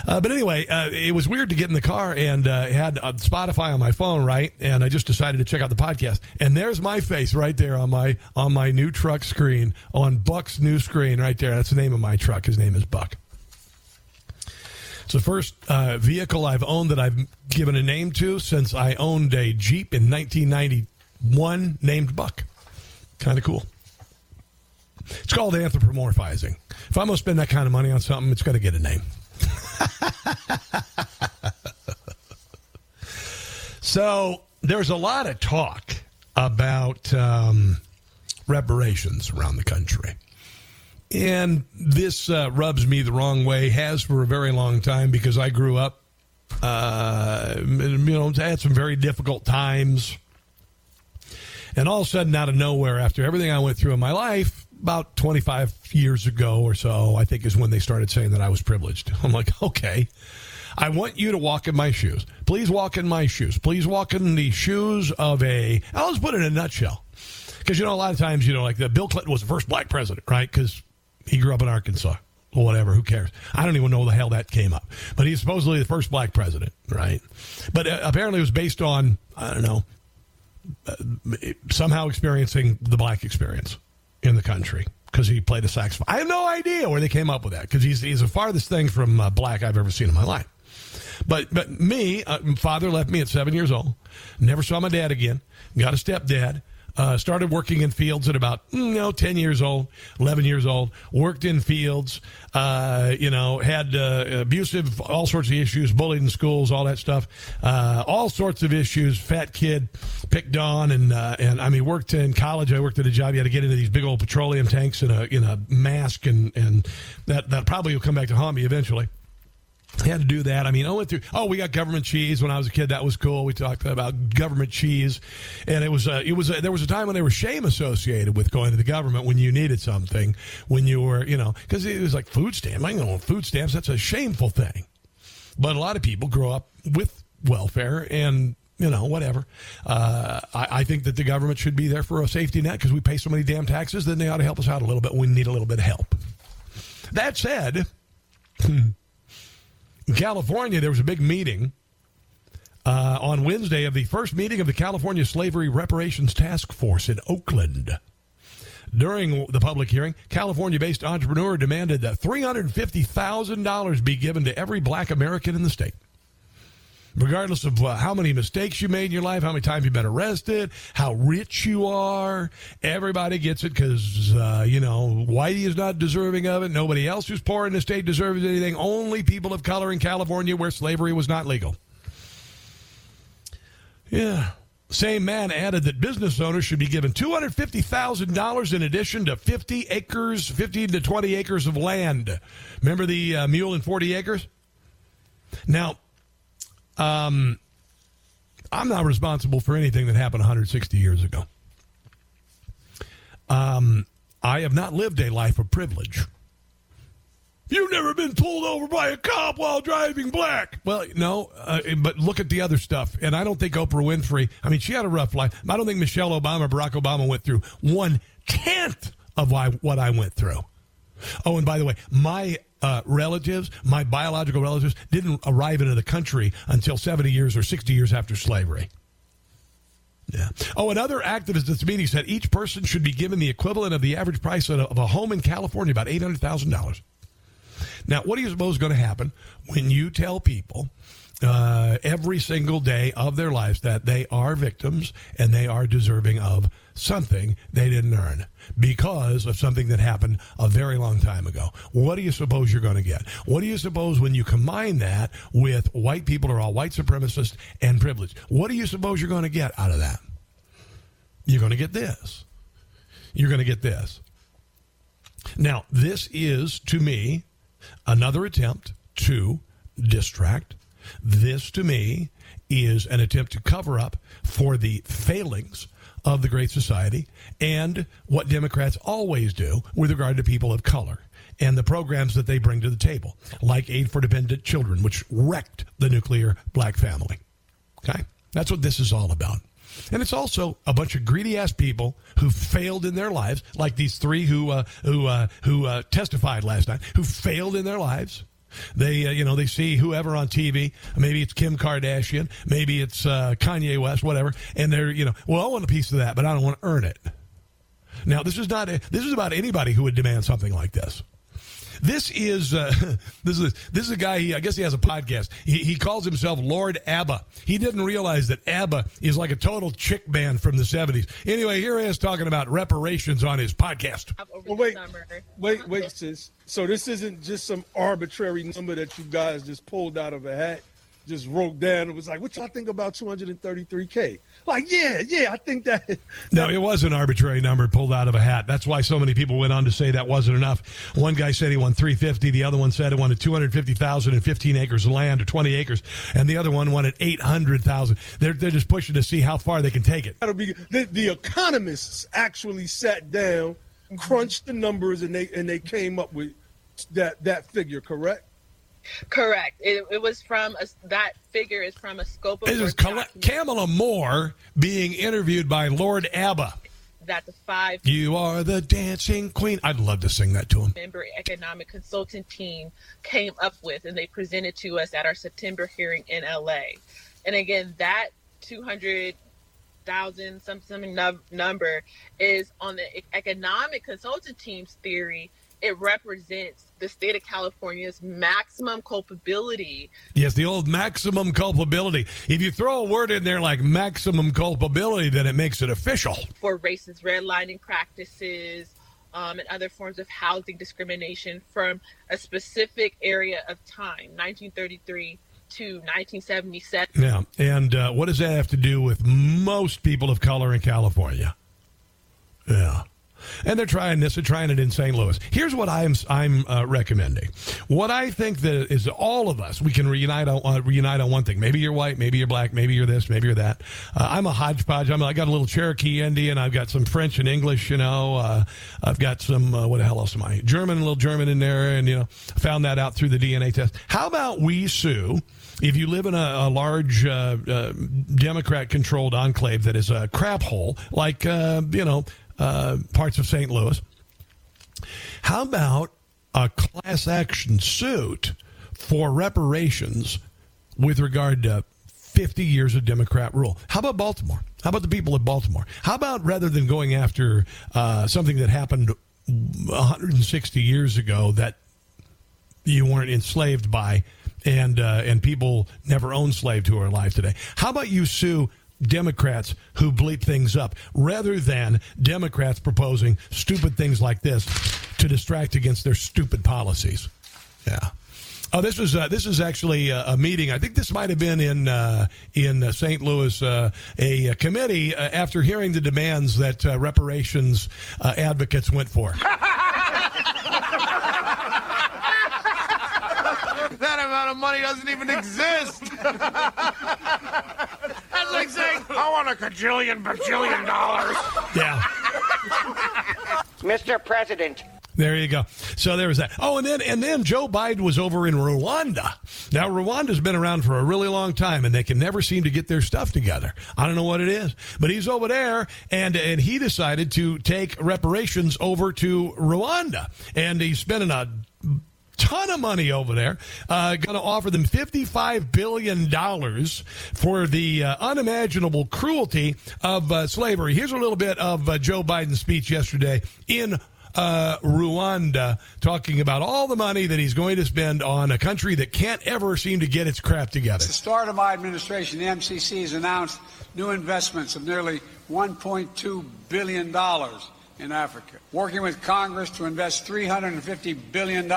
Uh, but anyway, uh, it was weird to get in the car and uh, had uh, Spotify on my phone, right? And I just decided to check out the podcast. And there's my face right there on my on my new truck screen on Buck's new screen right there. That's the name of my truck. His name is Buck. It's the first uh, vehicle I've owned that I've given a name to since I owned a Jeep in 1991 named Buck. Kind of cool. It's called anthropomorphizing. If I'm going to spend that kind of money on something, it's got to get a name. so there's a lot of talk about um, reparations around the country. And this uh, rubs me the wrong way, has for a very long time because I grew up, uh, you know, had some very difficult times. And all of a sudden, out of nowhere, after everything I went through in my life, about 25 years ago or so, I think is when they started saying that I was privileged. I'm like, okay, I want you to walk in my shoes. Please walk in my shoes. Please walk in the shoes of a, I'll just put it in a nutshell. Because, you know, a lot of times, you know, like the Bill Clinton was the first black president, right? Because he grew up in Arkansas or whatever. Who cares? I don't even know the hell that came up. But he's supposedly the first black president, right? But uh, apparently it was based on, I don't know, uh, somehow experiencing the black experience in the country because he played a saxophone. I have no idea where they came up with that because he's, he's the farthest thing from uh, black I've ever seen in my life. But but me, uh, father left me at seven years old. Never saw my dad again. Got a stepdad. Uh, started working in fields at about mm, you know 10 years old 11 years old. Worked in fields uh, you know had uh, abusive all sorts of issues bullied in schools all that stuff. Uh, all sorts of issues. Fat kid picked on and uh, and I mean worked in college. I worked at a job. You had to get into these big old petroleum tanks in a in a mask and and that that probably will come back to haunt me eventually had to do that. I mean, I went through. Oh, we got government cheese when I was a kid. That was cool. We talked about government cheese, and it was uh, it was uh, there was a time when there was shame associated with going to the government when you needed something, when you were you know because it was like food stamps. I know food stamps. That's a shameful thing, but a lot of people grow up with welfare and you know, whatever. Uh, I, I, think that the government should be there for a safety net because we pay so many damn taxes. Then they ought to help us out a little bit. We need a little bit of help. That said. In California, there was a big meeting uh, on Wednesday of the first meeting of the California Slavery Reparations Task Force in Oakland. During the public hearing, California based entrepreneur demanded that $350,000 be given to every black American in the state regardless of uh, how many mistakes you made in your life, how many times you've been arrested, how rich you are. Everybody gets it because, uh, you know, Whitey is not deserving of it. Nobody else who's poor in the state deserves anything. Only people of color in California where slavery was not legal. Yeah. Same man added that business owners should be given $250,000 in addition to 50 acres, 50 to 20 acres of land. Remember the uh, mule and 40 acres? Now, um, I'm not responsible for anything that happened 160 years ago. Um, I have not lived a life of privilege. You've never been pulled over by a cop while driving black. Well, no, uh, but look at the other stuff. And I don't think Oprah Winfrey, I mean, she had a rough life. I don't think Michelle Obama, Barack Obama went through one tenth of what I went through. Oh, and by the way, my uh, relatives, my biological relatives, didn't arrive into the country until 70 years or 60 years after slavery. Yeah. Oh, another activist at this meeting said each person should be given the equivalent of the average price of a home in California, about $800,000. Now, what do you suppose is going to happen when you tell people uh, every single day of their lives that they are victims and they are deserving of something they didn't earn because of something that happened a very long time ago. What do you suppose you're going to get? What do you suppose when you combine that with white people are all white supremacists and privileged? What do you suppose you're going to get out of that? You're going to get this. You're going to get this. Now, this is, to me, another attempt to distract. This, to me, is an attempt to cover up for the failings of the Great Society and what Democrats always do with regard to people of color and the programs that they bring to the table, like Aid for Dependent Children, which wrecked the nuclear black family. Okay? That's what this is all about. And it's also a bunch of greedy ass people who failed in their lives, like these three who uh, who uh, who uh, testified last night, who failed in their lives. They, uh, you know, they see whoever on TV. Maybe it's Kim Kardashian, maybe it's uh, Kanye West, whatever, and they're, you know, well, I want a piece of that, but I don't want to earn it. Now, this is not. A, this is about anybody who would demand something like this. This is uh, this is this is a guy. He, I guess he has a podcast. He, he calls himself Lord ABBA. He didn't realize that ABBA is like a total chick band from the seventies. Anyway, here he is talking about reparations on his podcast. Well, wait, wait, wait, sis. So this isn't just some arbitrary number that you guys just pulled out of a hat, just wrote down. It was like, what y'all think about 233k? Like, yeah, yeah, I think that. No, it was an arbitrary number pulled out of a hat. That's why so many people went on to say that wasn't enough. One guy said he won 350. The other one said he wanted 250,000 and 15 acres of land or 20 acres. And the other one wanted 800,000. They're, they're just pushing to see how far they can take it. That'll be, the, the economists actually sat down, crunched the numbers, and they, and they came up with that, that figure, correct? Correct. It, it was from a, that figure is from a scope of This is work Cam- Kamala Moore being interviewed by Lord ABBA. that the five You are the dancing queen. I'd love to sing that to him. member economic consultant team came up with and they presented to us at our September hearing in LA. And again, that 200,000 some something num- number is on the economic consultant team's theory. It represents the state of California's maximum culpability Yes, the old maximum culpability. If you throw a word in there like maximum culpability, then it makes it official. for racist redlining practices um, and other forms of housing discrimination from a specific area of time, 1933 to 1977. Yeah. And uh, what does that have to do with most people of color in California? Yeah. And they're trying this. They're trying it in St. Louis. Here's what I'm I'm uh, recommending. What I think that is all of us we can reunite on uh, reunite on one thing. Maybe you're white. Maybe you're black. Maybe you're this. Maybe you're that. Uh, I'm a hodgepodge. I'm, I got a little Cherokee Indian. I've got some French and English. You know. Uh, I've got some uh, what the hell else am I? German, a little German in there, and you know, found that out through the DNA test. How about we sue? If you live in a, a large uh, uh, Democrat-controlled enclave that is a crap hole, like uh, you know uh, parts of St. Louis, how about a class action suit for reparations with regard to 50 years of Democrat rule? How about Baltimore? How about the people of Baltimore? How about rather than going after uh, something that happened 160 years ago that you weren't enslaved by and uh, and people never owned slaves who are alive today. How about you sue Democrats who bleep things up rather than Democrats proposing stupid things like this to distract against their stupid policies? Yeah. Oh, this was uh, this is actually a, a meeting. I think this might have been in uh, in uh, St. Louis, uh, a, a committee uh, after hearing the demands that uh, reparations uh, advocates went for. that amount of money doesn't even exist. That's like saying, I want a cajillion bajillion dollars. Yeah. Mr. President, There you go. So there was that. Oh, and then and then Joe Biden was over in Rwanda. Now Rwanda's been around for a really long time, and they can never seem to get their stuff together. I don't know what it is, but he's over there, and and he decided to take reparations over to Rwanda, and he's spending a ton of money over there. Uh, going to offer them $55 billion for the uh, unimaginable cruelty of uh, slavery. Here's a little bit of uh, Joe Biden's speech yesterday in uh, Rwanda, talking about all the money that he's going to spend on a country that can't ever seem to get its crap together. At the start of my administration, the MCC has announced new investments of nearly $1.2 billion in Africa, working with Congress to invest $350 billion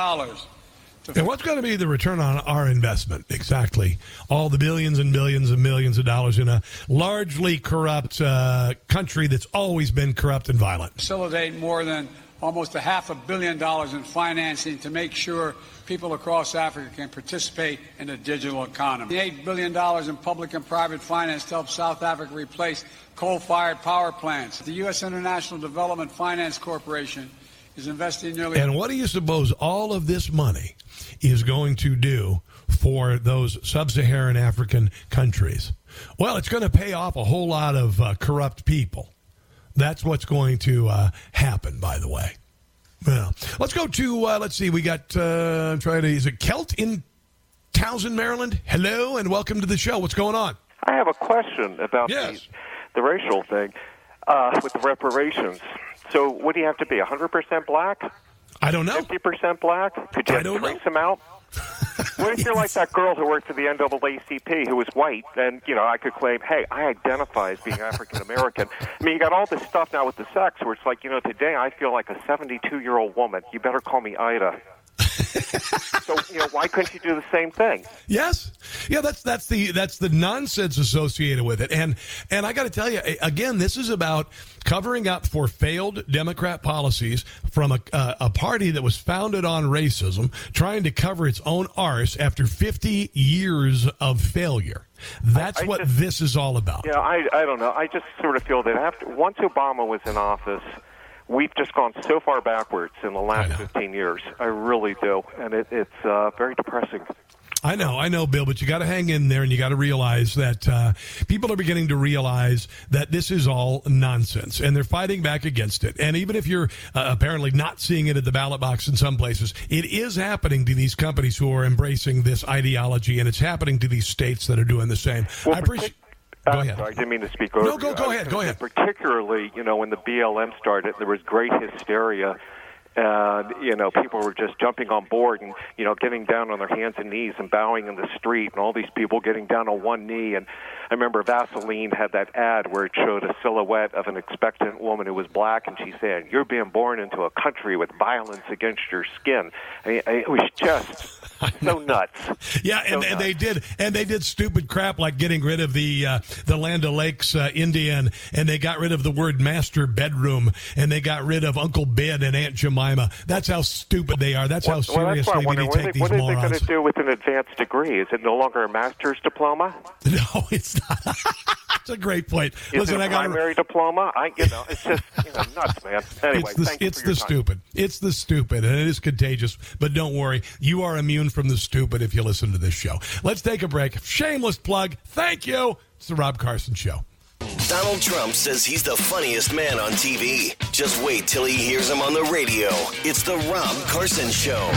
and what's going to be the return on our investment? Exactly. All the billions and billions and millions of dollars in a largely corrupt uh, country that's always been corrupt and violent. Facilitate more than almost a half a billion dollars in financing to make sure people across Africa can participate in the digital economy. $8 billion in public and private finance to help South Africa replace coal-fired power plants. The U.S. International Development Finance Corporation is investing nearly... And what do you suppose all of this money is going to do for those sub-Saharan African countries? Well, it's going to pay off a whole lot of uh, corrupt people. That's what's going to uh, happen, by the way. Well, let's go to, uh, let's see, we got, uh, try to, is it Kelt in Townsend, Maryland? Hello, and welcome to the show. What's going on? I have a question about yes. the, the racial thing uh, with the reparations. So, would do you have to be? 100% black? I don't know. 50% black? Could you I don't some out? what if you're like that girl who worked for the NAACP who was white? Then you know I could claim, hey, I identify as being African American. I mean, you got all this stuff now with the sex where it's like, you know, today I feel like a 72 year old woman. You better call me Ida. So you know why couldn't you do the same thing? Yes, yeah. That's that's the that's the nonsense associated with it, and and I got to tell you again, this is about covering up for failed Democrat policies from a uh, a party that was founded on racism, trying to cover its own arse after 50 years of failure. That's I, I what just, this is all about. Yeah, I I don't know. I just sort of feel that after once Obama was in office we've just gone so far backwards in the last 15 years. I really do, and it, it's uh, very depressing. I know, I know, Bill, but you got to hang in there and you got to realize that uh, people are beginning to realize that this is all nonsense and they're fighting back against it. And even if you're uh, apparently not seeing it at the ballot box in some places, it is happening to these companies who are embracing this ideology and it's happening to these states that are doing the same. Well, I appreciate. Go uh, ahead. Sorry, I didn't mean to speak over No, go, go ahead, go ahead. Particularly, you know, when the BLM started, there was great hysteria. And you know, people were just jumping on board and you know, getting down on their hands and knees and bowing in the street, and all these people getting down on one knee. And I remember Vaseline had that ad where it showed a silhouette of an expectant woman who was black, and she said, "You're being born into a country with violence against your skin." I mean, it was just so nuts. Yeah, and, So and they did, and they did stupid crap like getting rid of the uh, the Land O'Lakes uh, Indian, and they got rid of the word master bedroom, and they got rid of Uncle Ben and Aunt Jemima. That's how stupid they are. That's how Well, that's seriously I we need what to are take they, what these are they going to do with an advanced degree? Is it no longer a master's diploma? No, it's not. That's a great point. Is Listen, it a I got primary diploma? I, you know, it's just you know, nuts, man. Anyway, it's the, it's the stupid. It's the stupid, and it is contagious. But don't worry, you are immune from the stupid if you listen to this show. Let's take a break. Shameless plug. Thank you. It's the Rob Carson Show. Donald Trump says he's the funniest man on TV. Just wait till he hears him on the radio. It's the Rob Carson Show.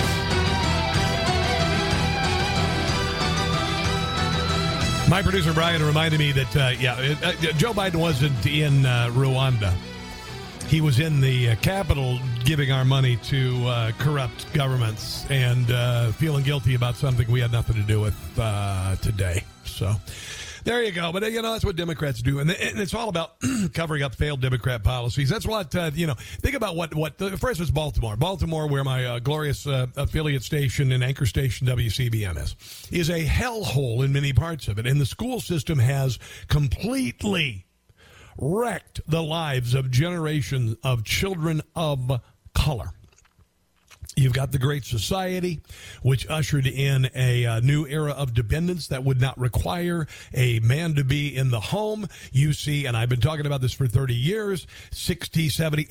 My producer Brian reminded me that uh, yeah, uh, Joe Biden wasn't in uh, Rwanda. He was in the uh, capital giving our money to uh, corrupt governments and uh, feeling guilty about something we had nothing to do with today. So there you go. But you know that's what Democrats do, and, it's all about covering up failed Democrat policies. That's what uh, you know. Think about what what the, for instance Baltimore, Baltimore, where my uh, glorious uh, affiliate station and anchor station WCBM is, is a hellhole in many parts of it, and the school system has completely wrecked the lives of generations of children of color. You've got the Great Society, which ushered in a uh, new era of dependence that would not require a man to be in the home. You see, and I've been talking about this for 30 years 60, 70,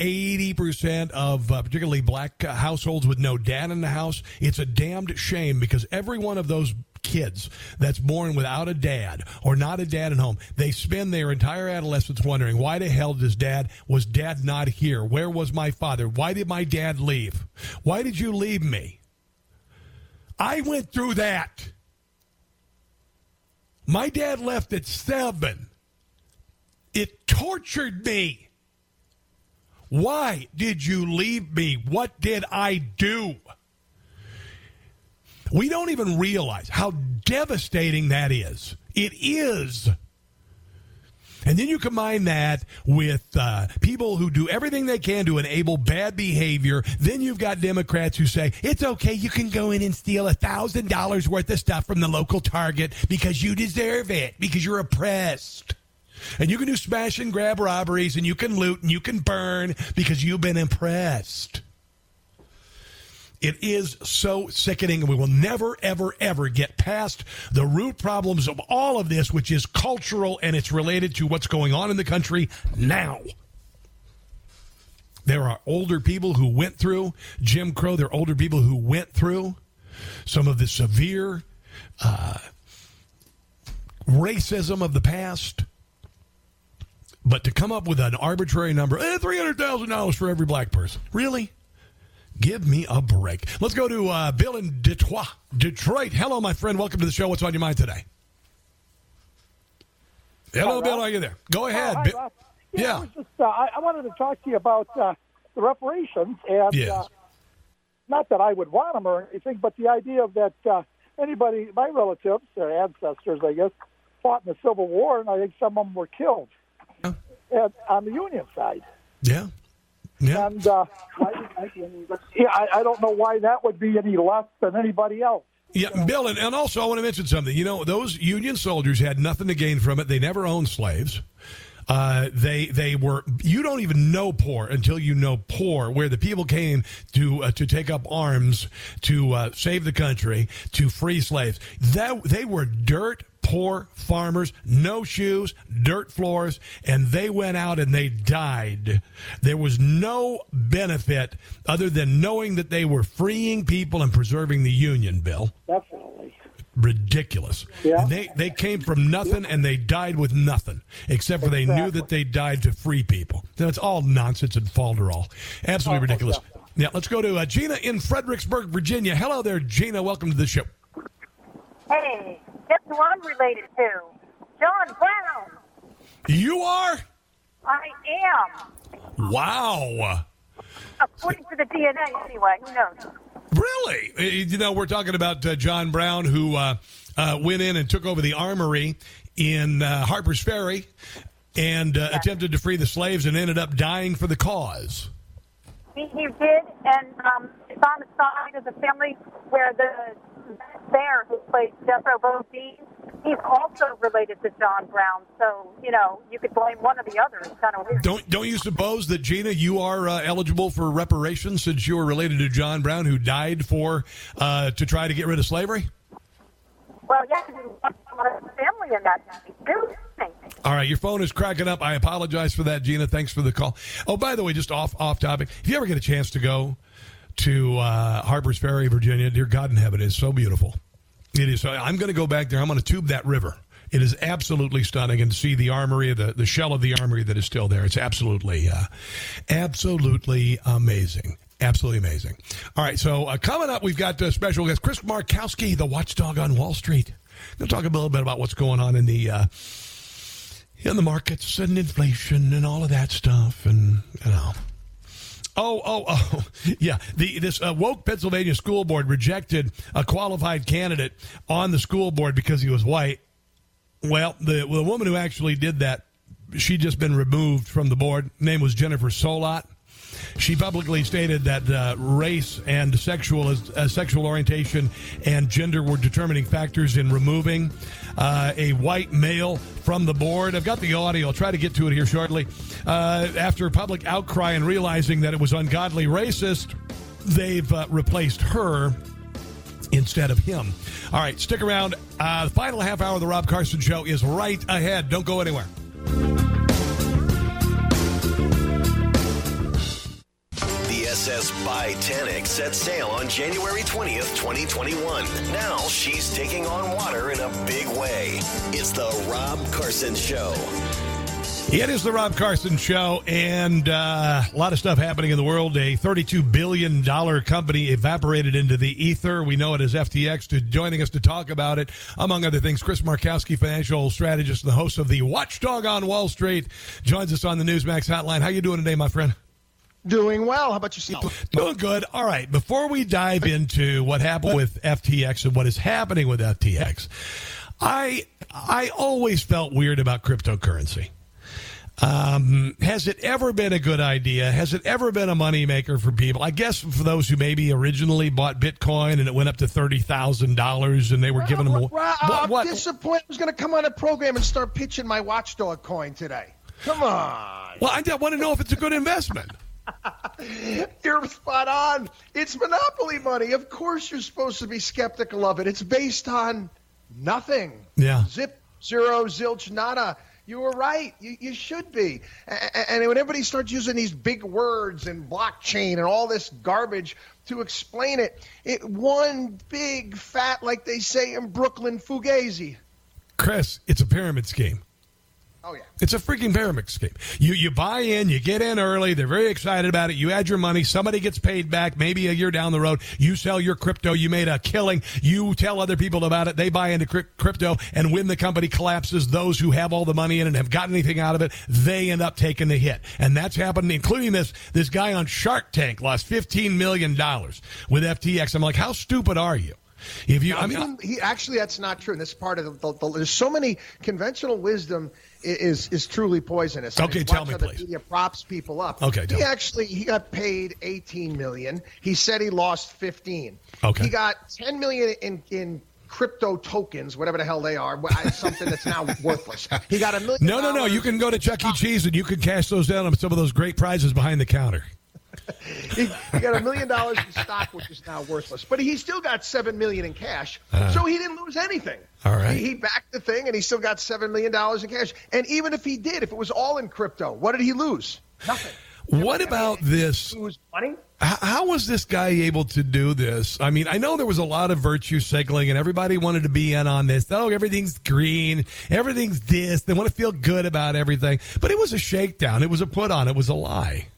80% of uh, particularly black uh, households with no dad in the house. It's a damned shame because every one of those kids that's born without a dad or not a dad at home. They spend their entire adolescence wondering why the hell does dad was dad not here? Where was my father? Why did my dad leave? Why did you leave me? I went through that. My dad left at seven. It tortured me. Why did you leave me? What did i do we don't even realize how devastating that is. It is. And then you combine that with uh, people who do everything they can to enable bad behavior. Then you've got Democrats who say it's okay, you can go in and steal a thousand dollars worth of stuff from the local Target because you deserve it because you're oppressed. And you can do smash and grab robberies and you can loot and you can burn because you've been impressed. It is so sickening, and we will never, ever, ever get past the root problems of all of this, which is cultural and it's related to what's going on in the country now. There are older people who went through Jim Crow. There are older people who went through some of the severe uh, racism of the past. But to come up with an arbitrary number, eh, $300,000 for every black person. Really? Give me a break. Let's go to uh, Bill in Detroit. Detroit. Hello, my friend. Welcome to the show. What's on your mind today? Hello, Bill. Are you there? Go ahead. Oh, hi, Bill. Yeah, Yeah. I, just, uh, I, I wanted to talk to you about uh, the reparations, and Yes. uh, not that I would want them or anything, but the idea of that uh, anybody, my relatives or ancestors, I guess, fought in the Civil War, and I think some of them were killed and, on the Union side. Yeah. Yeah. And uh, I, yeah, I, I don't know why that would be any less than anybody else. Yeah, Bill, and, and also I want to mention something. You know, those Union soldiers had nothing to gain from it. They never owned slaves. Uh, they they were you don't even know poor until you know poor where the people came to uh, to take up arms to uh, save the country to free slaves that they were dirt poor farmers no shoes dirt floors and they went out and they died there was no benefit other than knowing that they were freeing people and preserving the union bill Definitely. ridiculous. Yeah. And they they came from nothing and they died with nothing, except for they knew that they died to free people. That's all nonsense and falderall. Absolutely ridiculous. Yeah, let's go to uh, Gina in Fredericksburg, Virginia. Hello there, Gina. Welcome to the show. Hey, guess who I'm related to? John Brown. You are? I am. Wow. According to the DNA, anyway. Who knows? Really? Uh, You know, we're talking about uh, John Brown, who uh, uh, went in and took over the armory in uh, Harper's Ferry and uh, attempted to free the slaves and ended up dying for the cause. He, he did, and um, it's on the side of the family where the Baer who played Jethro Bodine, he's also related to John Brown. So, you know, you could blame one or the other. It's kind of weird. Don't don't you suppose that Gina, you are uh, eligible for reparations since you are related to John Brown, who died for uh, to try to get rid of slavery? Well, yeah, because he wants someone of the family in that too. All right, your phone is cracking up. I apologize for that, Gina. Thanks for the call. Oh, by the way, just off off topic. If you ever get a chance to go to uh, Harper's Ferry, Virginia, dear God in heaven, it's so beautiful. It is. I'm going to go back there. I'm going to tube that river. It is absolutely stunning, and see the armory, the the shell of the armory that is still there. It's absolutely, uh, absolutely amazing. Absolutely amazing. All right, so uh, coming up, we've got uh, special guest Chris Markowski, the watchdog on Wall Street. To talk a little bit about what's going on in the uh, in the markets and inflation and all of that stuff, and you know. Oh, oh, oh, yeah. The this uh, woke Pennsylvania school board rejected a qualified candidate on the school board because he was white. Well, the the woman who actually did that, she just been removed from the board. Name was Jennifer Solot. She publicly stated that uh, race and sexual uh, sexual orientation and gender were determining factors in removing uh, a white male from the board. I've got the audio. I'll try to get to it here shortly. Uh, after public outcry and realizing that it was ungodly racist, they've uh, replaced her instead of him. All right, stick around. The final half hour of the Rob Carson Show is right ahead. Don't go anywhere. SS Titanic sets sail on January 20th, 2021. Now she's taking on water in a big way. It's the Rob Carson Show. It is the Rob Carson Show, and uh, a lot of stuff happening in the world. A $32 billion company evaporated into the ether. We know it as FTX. To joining us to talk about it, among other things, Chris Markowski, financial strategist and the host of the Watchdog on Wall Street, joins us on the Newsmax hotline. How you doing today, my friend? Doing well. How about yourself? Doing good. All right. Before we dive into what happened with FTX and what is happening with FTX, I I always felt weird about cryptocurrency. Um, has it ever been a good idea? Has it ever been a moneymaker for people? I guess for those who maybe originally bought Bitcoin and it went up to thirty thousand dollars and they were giving them. Well, I'm what, disappointed. I was going to come on a program and start pitching my Watchdog coin today. Come on. Well, I want to know if it's a good investment. you're spot on. It's monopoly money. Of course, you're supposed to be skeptical of it. It's based on nothing. Yeah. Zip, zero, zilch, nada. You were right. You, you should be. And when everybody starts using these big words and blockchain and all this garbage to explain it, it one big fat, like they say in Brooklyn, fugazi. Chris, it's a pyramid scheme. Oh yeah, it's a freaking pyramid scheme. You you buy in, you get in early. They're very excited about it. You add your money. Somebody gets paid back. Maybe a year down the road, you sell your crypto. You made a killing. You tell other people about it. They buy into crypto, and when the company collapses, those who have all the money in and have gotten anything out of it, they end up taking the hit. And that's happened, including this this guy on Shark Tank lost fifteen million dollars with FTX. I'm like, how stupid are you? If you, I mean, he, actually, that's not true. And this is part of the, the, the, there's so many conventional wisdom is is truly poisonous. Okay, tell me, please. media props people up. Okay, he actually he got paid 18 million. He said he lost 15. Okay, he got 10 million in in crypto tokens, whatever the hell they are, something that's now worthless. He got a million. No, no, no. You can go to Chuck E. Cheese and you can cash those down on some of those great prizes behind the counter he, he, got a million dollars in stock, which is now worthless. But he still got seven million in cash, uh, so he didn't lose anything. All right, he, he, backed the thing, and he still got seven million dollars in cash. And even if he did, if it was all in crypto, what did he lose? Nothing. What about this? Lose money. How, how was this guy able to do this? I mean, I know there was a lot of virtue signaling, and everybody wanted to be in on this. Oh, everything's green, everything's this. They want to feel good about everything, but it was a shakedown. It was a put on. It was a lie.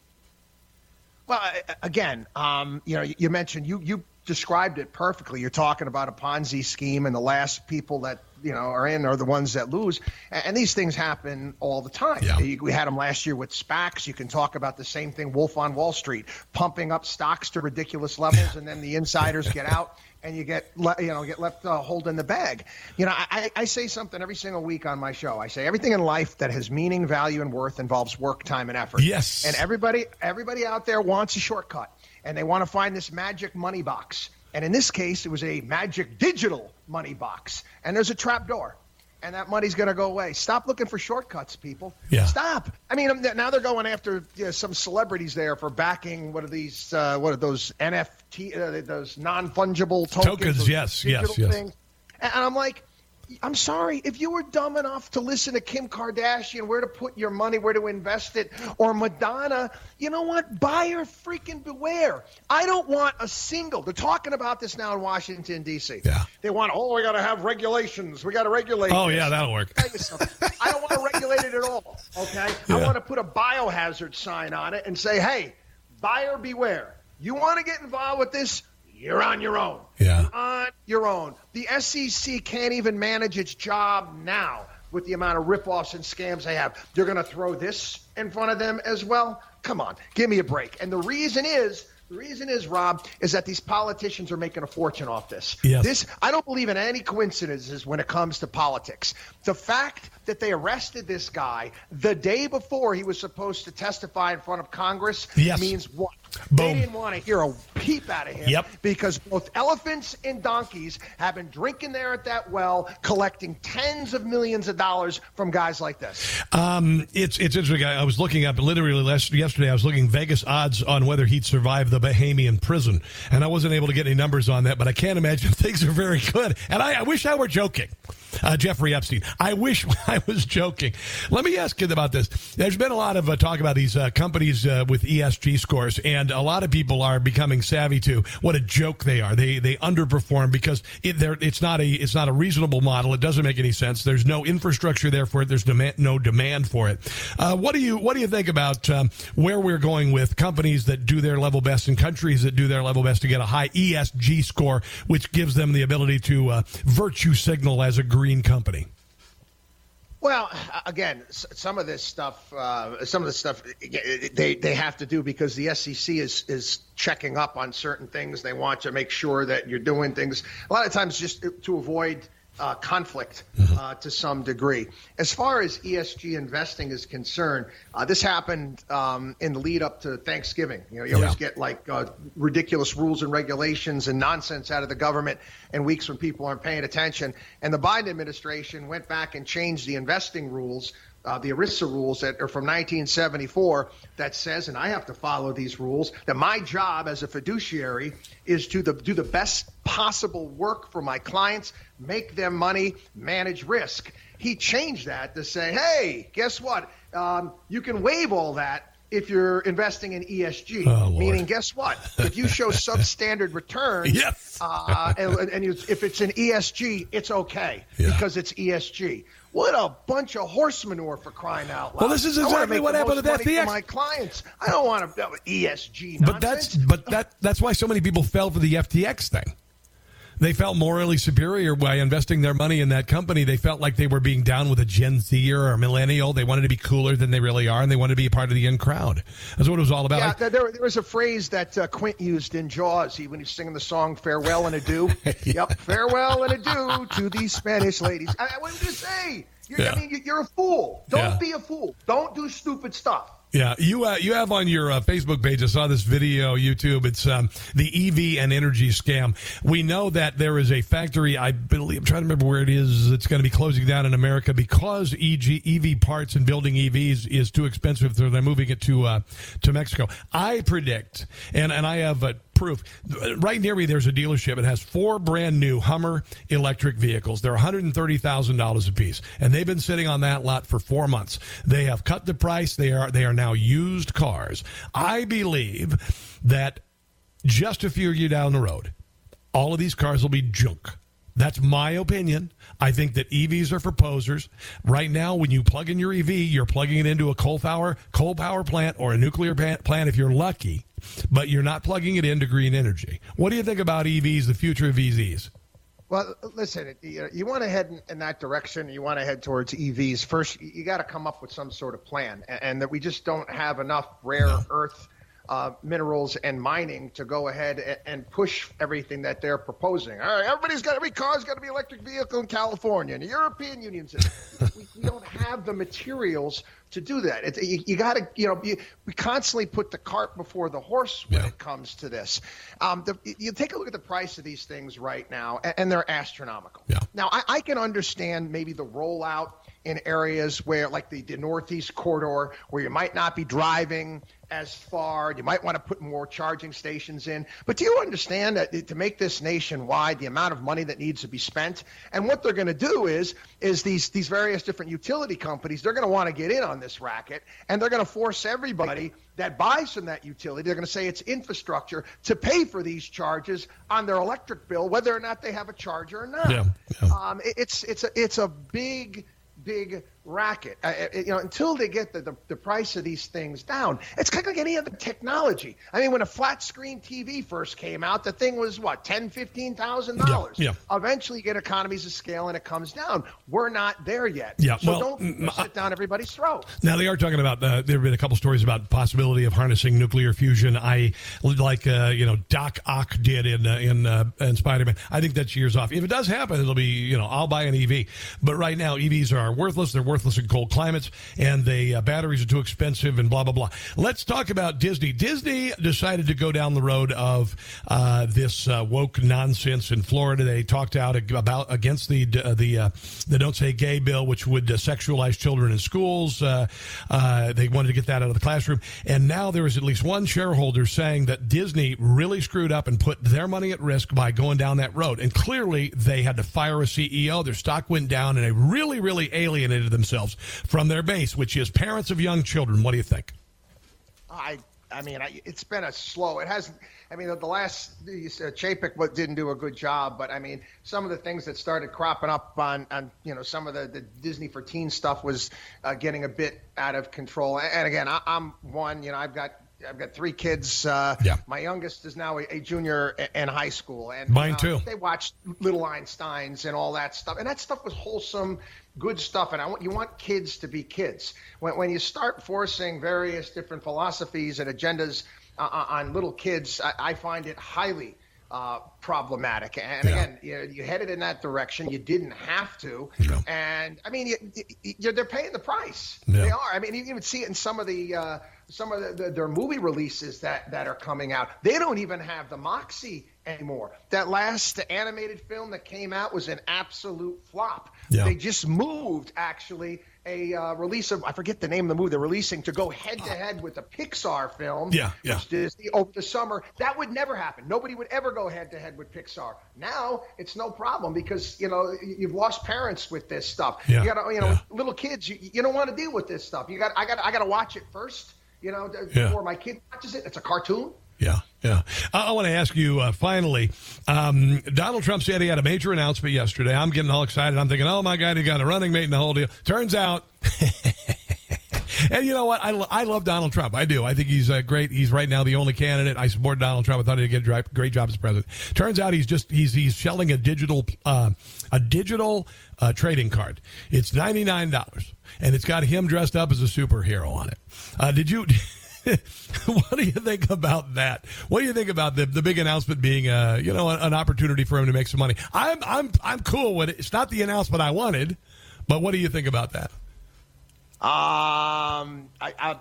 Well, again, um, you know, you mentioned you you described it perfectly. You're talking about a Ponzi scheme, and the last people that you know are in are the ones that lose. And these things happen all the time. Yeah. We had them last year with SPACs. You can talk about the same thing. Wolf on Wall Street, pumping up stocks to ridiculous levels, and then the insiders get out and you get you know get left uh, holding the bag. You know, I, I say something every single week on my show. I say everything in life that has meaning, value, and worth involves work, time, and effort. Yes. And everybody everybody out there wants a shortcut, and they want to find this magic money box. And in this case, it was a magic digital money box, and there's a trap door and that money's going to go away. Stop looking for shortcuts, people. Yeah. Stop. I mean, um, now they're going after you know, some celebrities there for backing. What are these? Uh, what are those NFT? Uh, those non fungible tokens? Tokens. Yes. Yes. Yes. Things. And I'm like, I'm sorry, if you were dumb enough to listen to Kim Kardashian, where to put your money, where to invest it, or Madonna, you know what? Buyer freaking beware. I don't want a single. They're talking about this now in Washington, D.C. Yeah. They want, oh, we got to have regulations. We got to regulate. Oh, this. yeah, that'll work. I don't want to regulate it at all, okay? Yeah. I want to put a biohazard sign on it and say, hey, buyer beware. You want to get involved with this? You're on your own. Yeah. You're on your own. The SEC can't even manage its job now with the amount of ripoffs and scams they have. They're going to throw this in front of them as well. Come on, give me a break. And the reason is. The reason is, Rob, is that these politicians are making a fortune off this. Yes. This I don't believe in any coincidences when it comes to politics. The fact that they arrested this guy the day before he was supposed to testify in front of Congress yes. means what? They didn't want to hear a peep out of him Yep. because both elephants and donkeys have been drinking there at that well, collecting tens of millions of dollars from guys like this. Um, it's it's interesting. I I was looking up literally last, yesterday. I was looking Vegas odds on whether he'd survive the Bahamian prison, and I wasn't able to get any numbers on that. But I can't imagine things are very good. And I, I wish I were joking, uh, Jeffrey Epstein. I wish I was joking. Let me ask you about this. There's been a lot of uh, talk about these uh, companies uh, with ESG scores, and a lot of people are becoming savvy to what a joke they are. They they underperform because it, it's not a it's not a reasonable model. It doesn't make any sense. There's no infrastructure there for it. There's demand, no demand for it. Uh, what do you what do you think about um, where we're going with companies that do their level best and countries that do their level best to get a high ESG score, which gives them the ability to uh, virtue signal as a green company? Well, again, some of this stuff, uh, some of the stuff they they have to do because the SEC is is checking up on certain things. They want to make sure that you're doing things. A lot of times, just to avoid uh, conflict uh, to some degree. As far as ESG investing is concerned, uh, this happened um, in the lead up to Thanksgiving. You know, you always get like uh, ridiculous rules and regulations and nonsense out of the government in weeks when people aren't paying attention. And the Biden administration went back and changed the investing rules uh, the ERISA rules that are from 1974 that says, and I have to follow these rules, that my job as a fiduciary is to the, do the best possible work for my clients, make them money, manage risk. He changed that to say, hey, guess what? Um, you can waive all that if you're investing in ESG. Oh. Meaning, guess what? If you show substandard returns, Yes. uh, and, and you, if it's an ESG, it's okay because it's ESG. What a bunch of horse manure for crying out loud! Well, this is exactly what happened money FTX. my clients. I don't want to ESG. Nonsense. But that's but that that's why so many people fell for the FTX thing. They felt morally superior by investing their money in that company. They felt like they were being down with a Gen Zer or a millennial. They wanted to be cooler than they really are, and they wanted to be a part of the in crowd. That's what it was all about. Yeah, Like- there, there was a phrase that uh, Quint used in Jaws. He when he's singing the song "Farewell and Adieu." Yep, farewell and adieu to these Spanish ladies. I, I wasn't going to say. You're, Yeah. I mean, you- you're a fool. Don't Yeah. be a fool. Don't do stupid stuff. Yeah, you uh, you have on your uh, Facebook page. I saw this video, YouTube. It's um, the EV and energy scam. We know that there is a factory. I believe I'm trying to remember where it is. It's going to be closing down in America because EG, EV parts and building EVs is too expensive. So they're moving it to uh, to Mexico. I predict, and and I have. Proof. Right near me, there's a dealership. It has four brand new Hummer electric vehicles. They're $130,000 a piece, and they've been sitting on that lot for four months. They have cut the price. They are they are now used cars. I believe that just a few years down the road, all of these cars will be junk. That's my opinion. I think that EVs are for posers. Right now, when you plug in your EV, you're plugging it into a coal power coal power plant or a nuclear plant if you're lucky, but you're not plugging it into green energy. What do you think about EVs, the future of EVs? Well, listen, you, want to head in, that direction. You want to head towards EVs. First, you, got to come up with some sort of plan, and, and that we just don't have enough rare earth uh, minerals and mining to go ahead and, and push everything that they're proposing. All right, everybody's got every car's got to be electric vehicle in California, and the European Union says we, we don't have the materials to do that. It, you, you got to, you know, you, we constantly put the cart before the horse when it comes to this. Um, the, you take a look at the price of these things right now, and, and they're astronomical. Now, I, I can understand maybe the rollout in areas where, like the, the Northeast corridor, where you might not be driving as far. You might want to put more charging stations in. But do you understand that to make this nationwide, the amount of money that needs to be spent, and what they're going to do is, is these these various different utility companies, they're going to want to get in on this racket, and they're going to force everybody that buys from that utility, they're going to say it's infrastructure to pay for these charges on their electric bill, whether or not they have a charger or not. Yeah, Um, it- it's it's a it's a big big racket. Uh, uh, you know, until they get the, the, the price of these things down, it's kind of like any other technology. I mean, when a flat screen TV first came out, the thing was what ten, fifteen thousand dollars. Yeah, Eventually, you get economies of scale and it comes down. We're not there yet. Yeah, So well, don't mm, sit down everybody's throat. Now they are talking about. Uh, there have been a couple stories about possibility of harnessing nuclear fusion. I like uh, you know Doc Ock did in uh, in uh, in Spider Man. I think that's years off. If it does happen, it'll be you know I'll buy an EV. But right now EVs are worthless. They're worth worthless in cold climates, and the uh, batteries are too expensive, and blah blah blah. Let's talk about Disney. Disney decided to go down the road of uh, this uh, woke nonsense in Florida. They talked out about against the uh, the uh, the Don't Say Gay bill, which would sexualize children in schools. They wanted to get that out of the classroom, and now there is at least one shareholder saying that Disney really screwed up and put their money at risk by going down that road. And clearly, they had to fire a CEO. Their stock went down, and they really, really alienated themselves from their base, which is parents of young children. What do you think? I I mean, I, it's been a slow. It hasn't. I mean, the, last uh, Chapek didn't do a good job, but I mean, some of the things that started cropping up on, on you know, some of the, the Disney for Teens stuff was uh, getting a bit out of control. And, again, I, I'm one. You know, I've got I've got three kids. Uh, yeah. My youngest is now a, a junior in high school, and Mine uh, too. They watched Little Einsteins and all that stuff, and that stuff was wholesome, good stuff. And I want you want kids to be kids. When when you start forcing various different philosophies and agendas uh, on little kids, I, I find it highly uh, problematic. And Yeah. again, you, you headed in that direction. You didn't have to. And I mean, you, you, they're paying the price. Yeah. They are. I mean, you can even see it in some of the uh, some of the, the, their movie releases that that are coming out. They don't even have the moxie anymore. That last animated film that came out was an absolute flop. Yeah. They just moved actually a uh, release of I forget the name of the movie they're releasing to go head to head with the Pixar film. Yeah, yeah. which Disney over the summer. That would never happen. Nobody would ever go head to head with Pixar. Now it's no problem because you know you've lost parents with this stuff. Yeah, You got you know yeah. little kids. You, you don't want to deal with this stuff. You got I got I got to watch it first. You know Yeah. before my kid watches it. It's a cartoon. Yeah, yeah. I, I want to ask you uh, finally. Um, Donald Trump said he had a major announcement yesterday. I'm getting all excited. I'm thinking, oh my God, he got a running mate in the whole deal. Turns out. And you know what? I, lo- I love Donald Trump. I do. I think he's uh, great. He's right now the only candidate. I support Donald Trump. I thought he'd get a great job as president. Turns out he's just he's he's selling a digital uh, a digital uh, trading card. It's ninety nine dollars, and it's got him dressed up as a superhero on it. Uh, did you? what do you think about that? What do you think about the the big announcement being uh you know an, an opportunity for him to make some money? I'm I'm I'm cool with it. It's not the announcement I wanted, but what do you think about that? Um, I, I,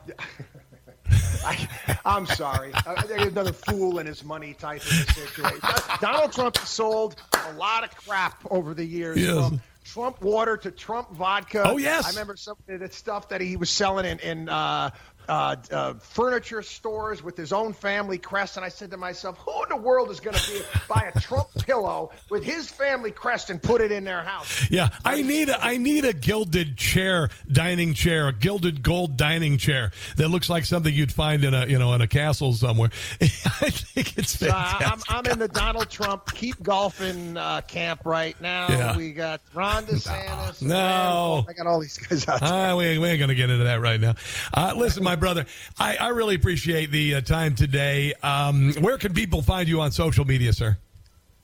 I, I'm sorry. Uh, there's another fool and his money type of situation. Donald Trump has sold a lot of crap over the years. Yes. From Trump water to Trump vodka. Oh, yes. I remember some of the stuff that he was selling in, in uh, uh, uh, furniture stores with his own family crest. And I said to myself, who in the world is going to be buy a Trump pillow with his family crest and put it in their house? Yeah, I need a I need a gilded chair, dining chair, a gilded gold dining chair that looks like something you'd find in a you know in a castle somewhere. I think it's So, uh, fantastic. I'm, I'm in the Donald Trump keep golfing uh, camp right now. Yeah. We got Ron DeSantis. No. I got all these guys out there. Ah, we, ain't- we ain't going to get into that right now. Uh, listen, my brother, I, I really appreciate the uh, time today. Um, where can people find you on social media, sir?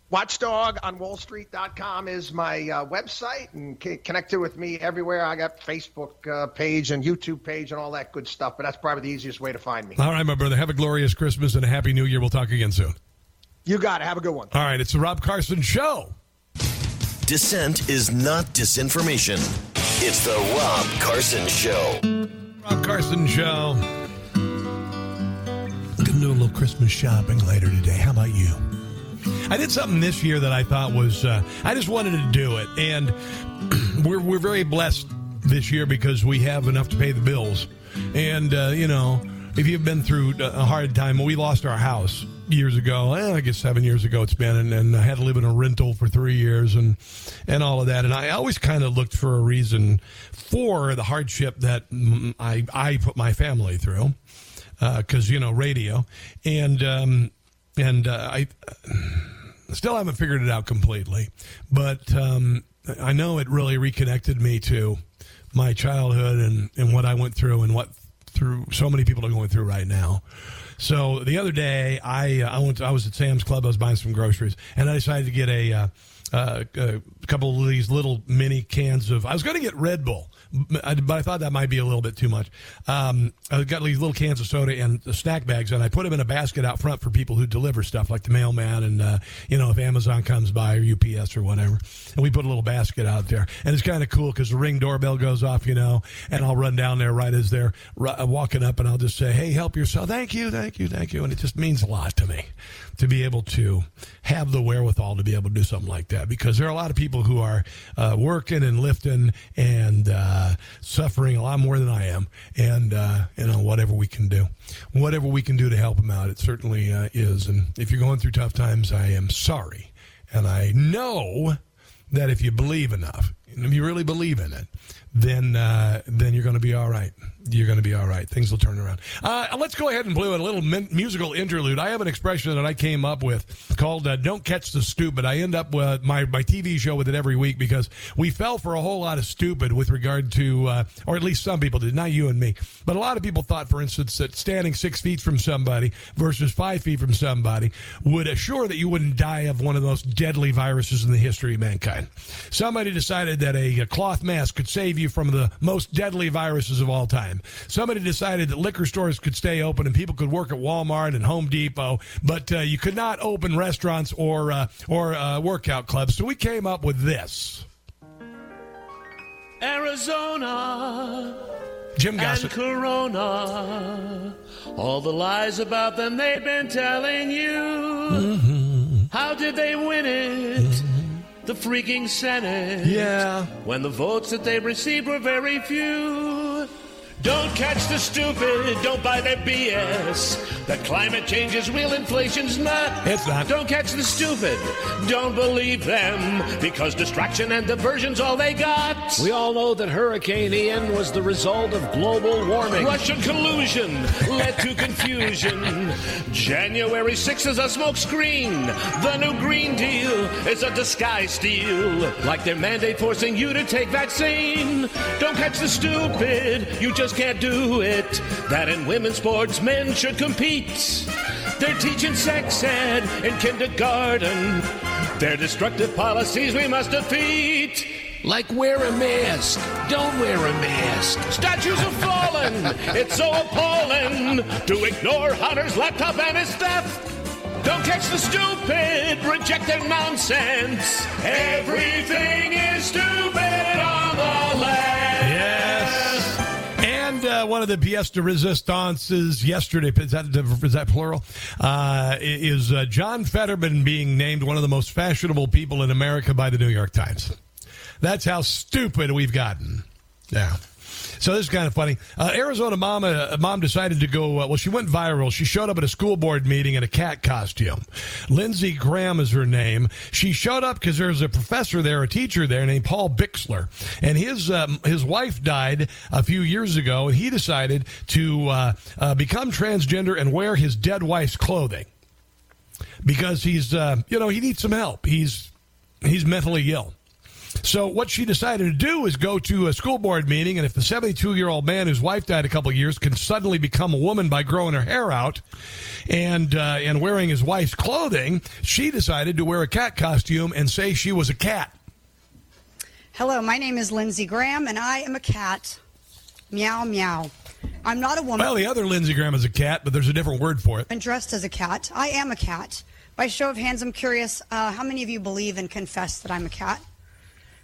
Watchdog on wallstreet.com is my uh, website and c- connected with me everywhere. I got Facebook uh, page and YouTube page and all that good stuff, but that's probably the easiest way to find me. All right, my brother. Have a glorious Christmas and a happy New Year. We'll talk again soon. You got it. Have a good one. All right, it's the Rob Carson Show. Dissent is not disinformation. It's the Rob Carson Show. Rob Carson Show. To do a little Christmas shopping later today. How about you? I did something this year that I thought was, uh, I just wanted to do it. And we're, we're very blessed this year because we have enough to pay the bills. And, uh, you know, if you've been through a hard time, we lost our house years ago. Eh, I guess seven years ago it's been, and, and I had to live in a rental for three years and and all of that. And I always kind of looked for a reason for the hardship that I I put my family through, because you know radio, and um, and uh, I still haven't figured it out completely, but um, I know it really reconnected me to my childhood and, and what I went through and what through so many people are going through right now. So the other day, I uh, I went to, I was at Sam's Club. I was buying some groceries, and I decided to get a uh, uh, a couple of these little mini cans of. I was going to get Red Bull, but I thought that might be a little bit too much. Um, I got these little cans of soda and snack bags, and I put them in a basket out front for people who deliver stuff, like the mailman, and uh, you know if Amazon comes by or UPS or whatever. And we put a little basket out there, and it's kind of cool because the ring doorbell goes off, you know, and I'll run down there right as they're r- walking up, and I'll just say, "Hey, help yourself! Thank you, thank you, thank you," and it just means a lot to me to be able to have the wherewithal to be able to do something like that because there are a lot of people who are uh, working and lifting and uh, suffering a lot more than I am, and uh, you know whatever we can do, whatever we can do to help them out, it certainly uh, is. And if you're going through tough times, I am sorry, and I know that if you believe enough, if you really believe in it, then uh, then you're going to be all right. You're going to be all right. Things will turn around. Uh, let's go ahead and play a little min- musical interlude. I have an expression that I came up with called uh, "Don't Catch the Stupid." I end up with my my TV show with it every week because we fell for a whole lot of stupid with regard to, uh, or at least some people did, not you and me, but a lot of people thought, for instance, that standing six feet from somebody versus five feet from somebody would assure that you wouldn't die of one of the most deadly viruses in the history of mankind. Somebody decided that a, a cloth mask could save you from the most deadly viruses of all time. Somebody decided that liquor stores could stay open and people could work at Walmart and Home Depot, but uh, you could not open restaurants or uh, or uh, workout clubs. So we came up with this. Arizona. Jim and Corona. All the lies about them they've been telling you. Mm-hmm. How did they win it? The freaking Senate. Yeah. When the votes that they received were very few. Don't catch the stupid, don't buy their BS. That climate change is real, inflation's not. It's not. Don't catch the stupid, don't believe them. Because distraction and diversion's all they got. We all know that Hurricane Ian was the result of global warming. Russian collusion led to confusion. January 6th is a smokescreen. The new Green Deal is a disguise deal. Like their mandate forcing you to take vaccine. Don't catch the stupid, you just can't do it. That in women's sports, men should compete. They're teaching sex ed in kindergarten. Their destructive policies we must defeat. Like wear a mask. Don't wear a mask. Statues have fallen. it's so appalling to ignore Hunter's laptop and his theft. Don't catch the stupid, reject their nonsense. Everything is stupid on uh, one of the pièce de resistances yesterday, is that, is that plural? Uh, is uh, John Fetterman being named one of the most fashionable people in America by the New York Times. That's how stupid we've gotten. Yeah. So this is kind of funny. Uh, Arizona mom, uh, mom decided to go. Uh, well, she went viral. She showed up at a school board meeting in a cat costume. Lindsey Graham is her name. She showed up because there's a professor there, a teacher there named Paul Bixler, and his um, his wife died a few years ago, and he decided to uh, uh, become transgender and wear his dead wife's clothing because he's you know he needs some help. He's he's mentally ill. So what she decided to do is go to a school board meeting, and if the 72 year old man whose wife died a couple years can suddenly become a woman by growing her hair out and uh, and wearing his wife's clothing, she decided to wear a cat costume and say she was a cat. Hello, my name is Lindsey Graham, and I am a cat. Meow, meow. I'm not a woman. Well, the other Lindsey Graham is a cat, but there's a different word for it. And dressed as a cat. I am a cat. By show of hands, I'm curious uh, how many of you believe and confess that I'm a cat?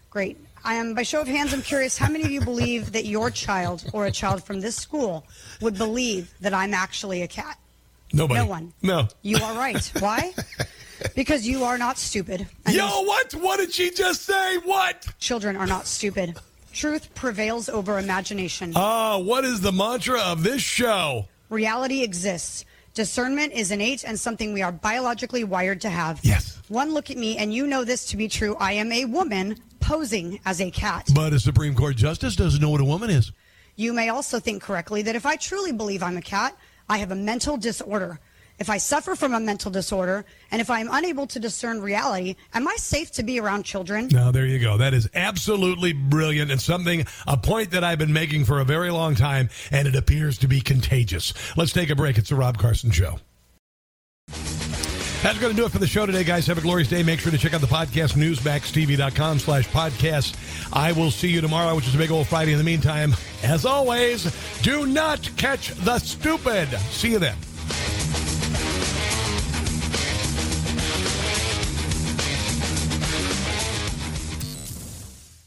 Great. I am, by show of hands, I'm curious how many of you believe that your child or a child from this school would believe that I'm actually a cat? Nobody. No one. No. You are right. Why? Because you are not stupid. Yo, what? What did she just say? What? Children are not stupid. Truth prevails over imagination. Ah, what is the mantra of this show? Reality exists. Discernment is innate and something we are biologically wired to have. Yes. One look at me, and you know this to be true. I am a woman posing as a cat. But a Supreme Court justice doesn't know what a woman is. You may also think correctly that if I truly believe I'm a cat, I have a mental disorder. If I suffer from a mental disorder, and if I'm unable to discern reality, am I safe to be around children? Now, there you go. That is absolutely brilliant and something, a point that I've been making for a very long time, and it appears to be contagious. Let's take a break. It's the Rob Carson Show. That's going to do it for the show today, guys. Have a glorious day. Make sure to check out the podcast, newsmaxtv.com slash podcast. I will see you tomorrow, which is a big old Friday. In the meantime, as always, do not catch the stupid. See you then.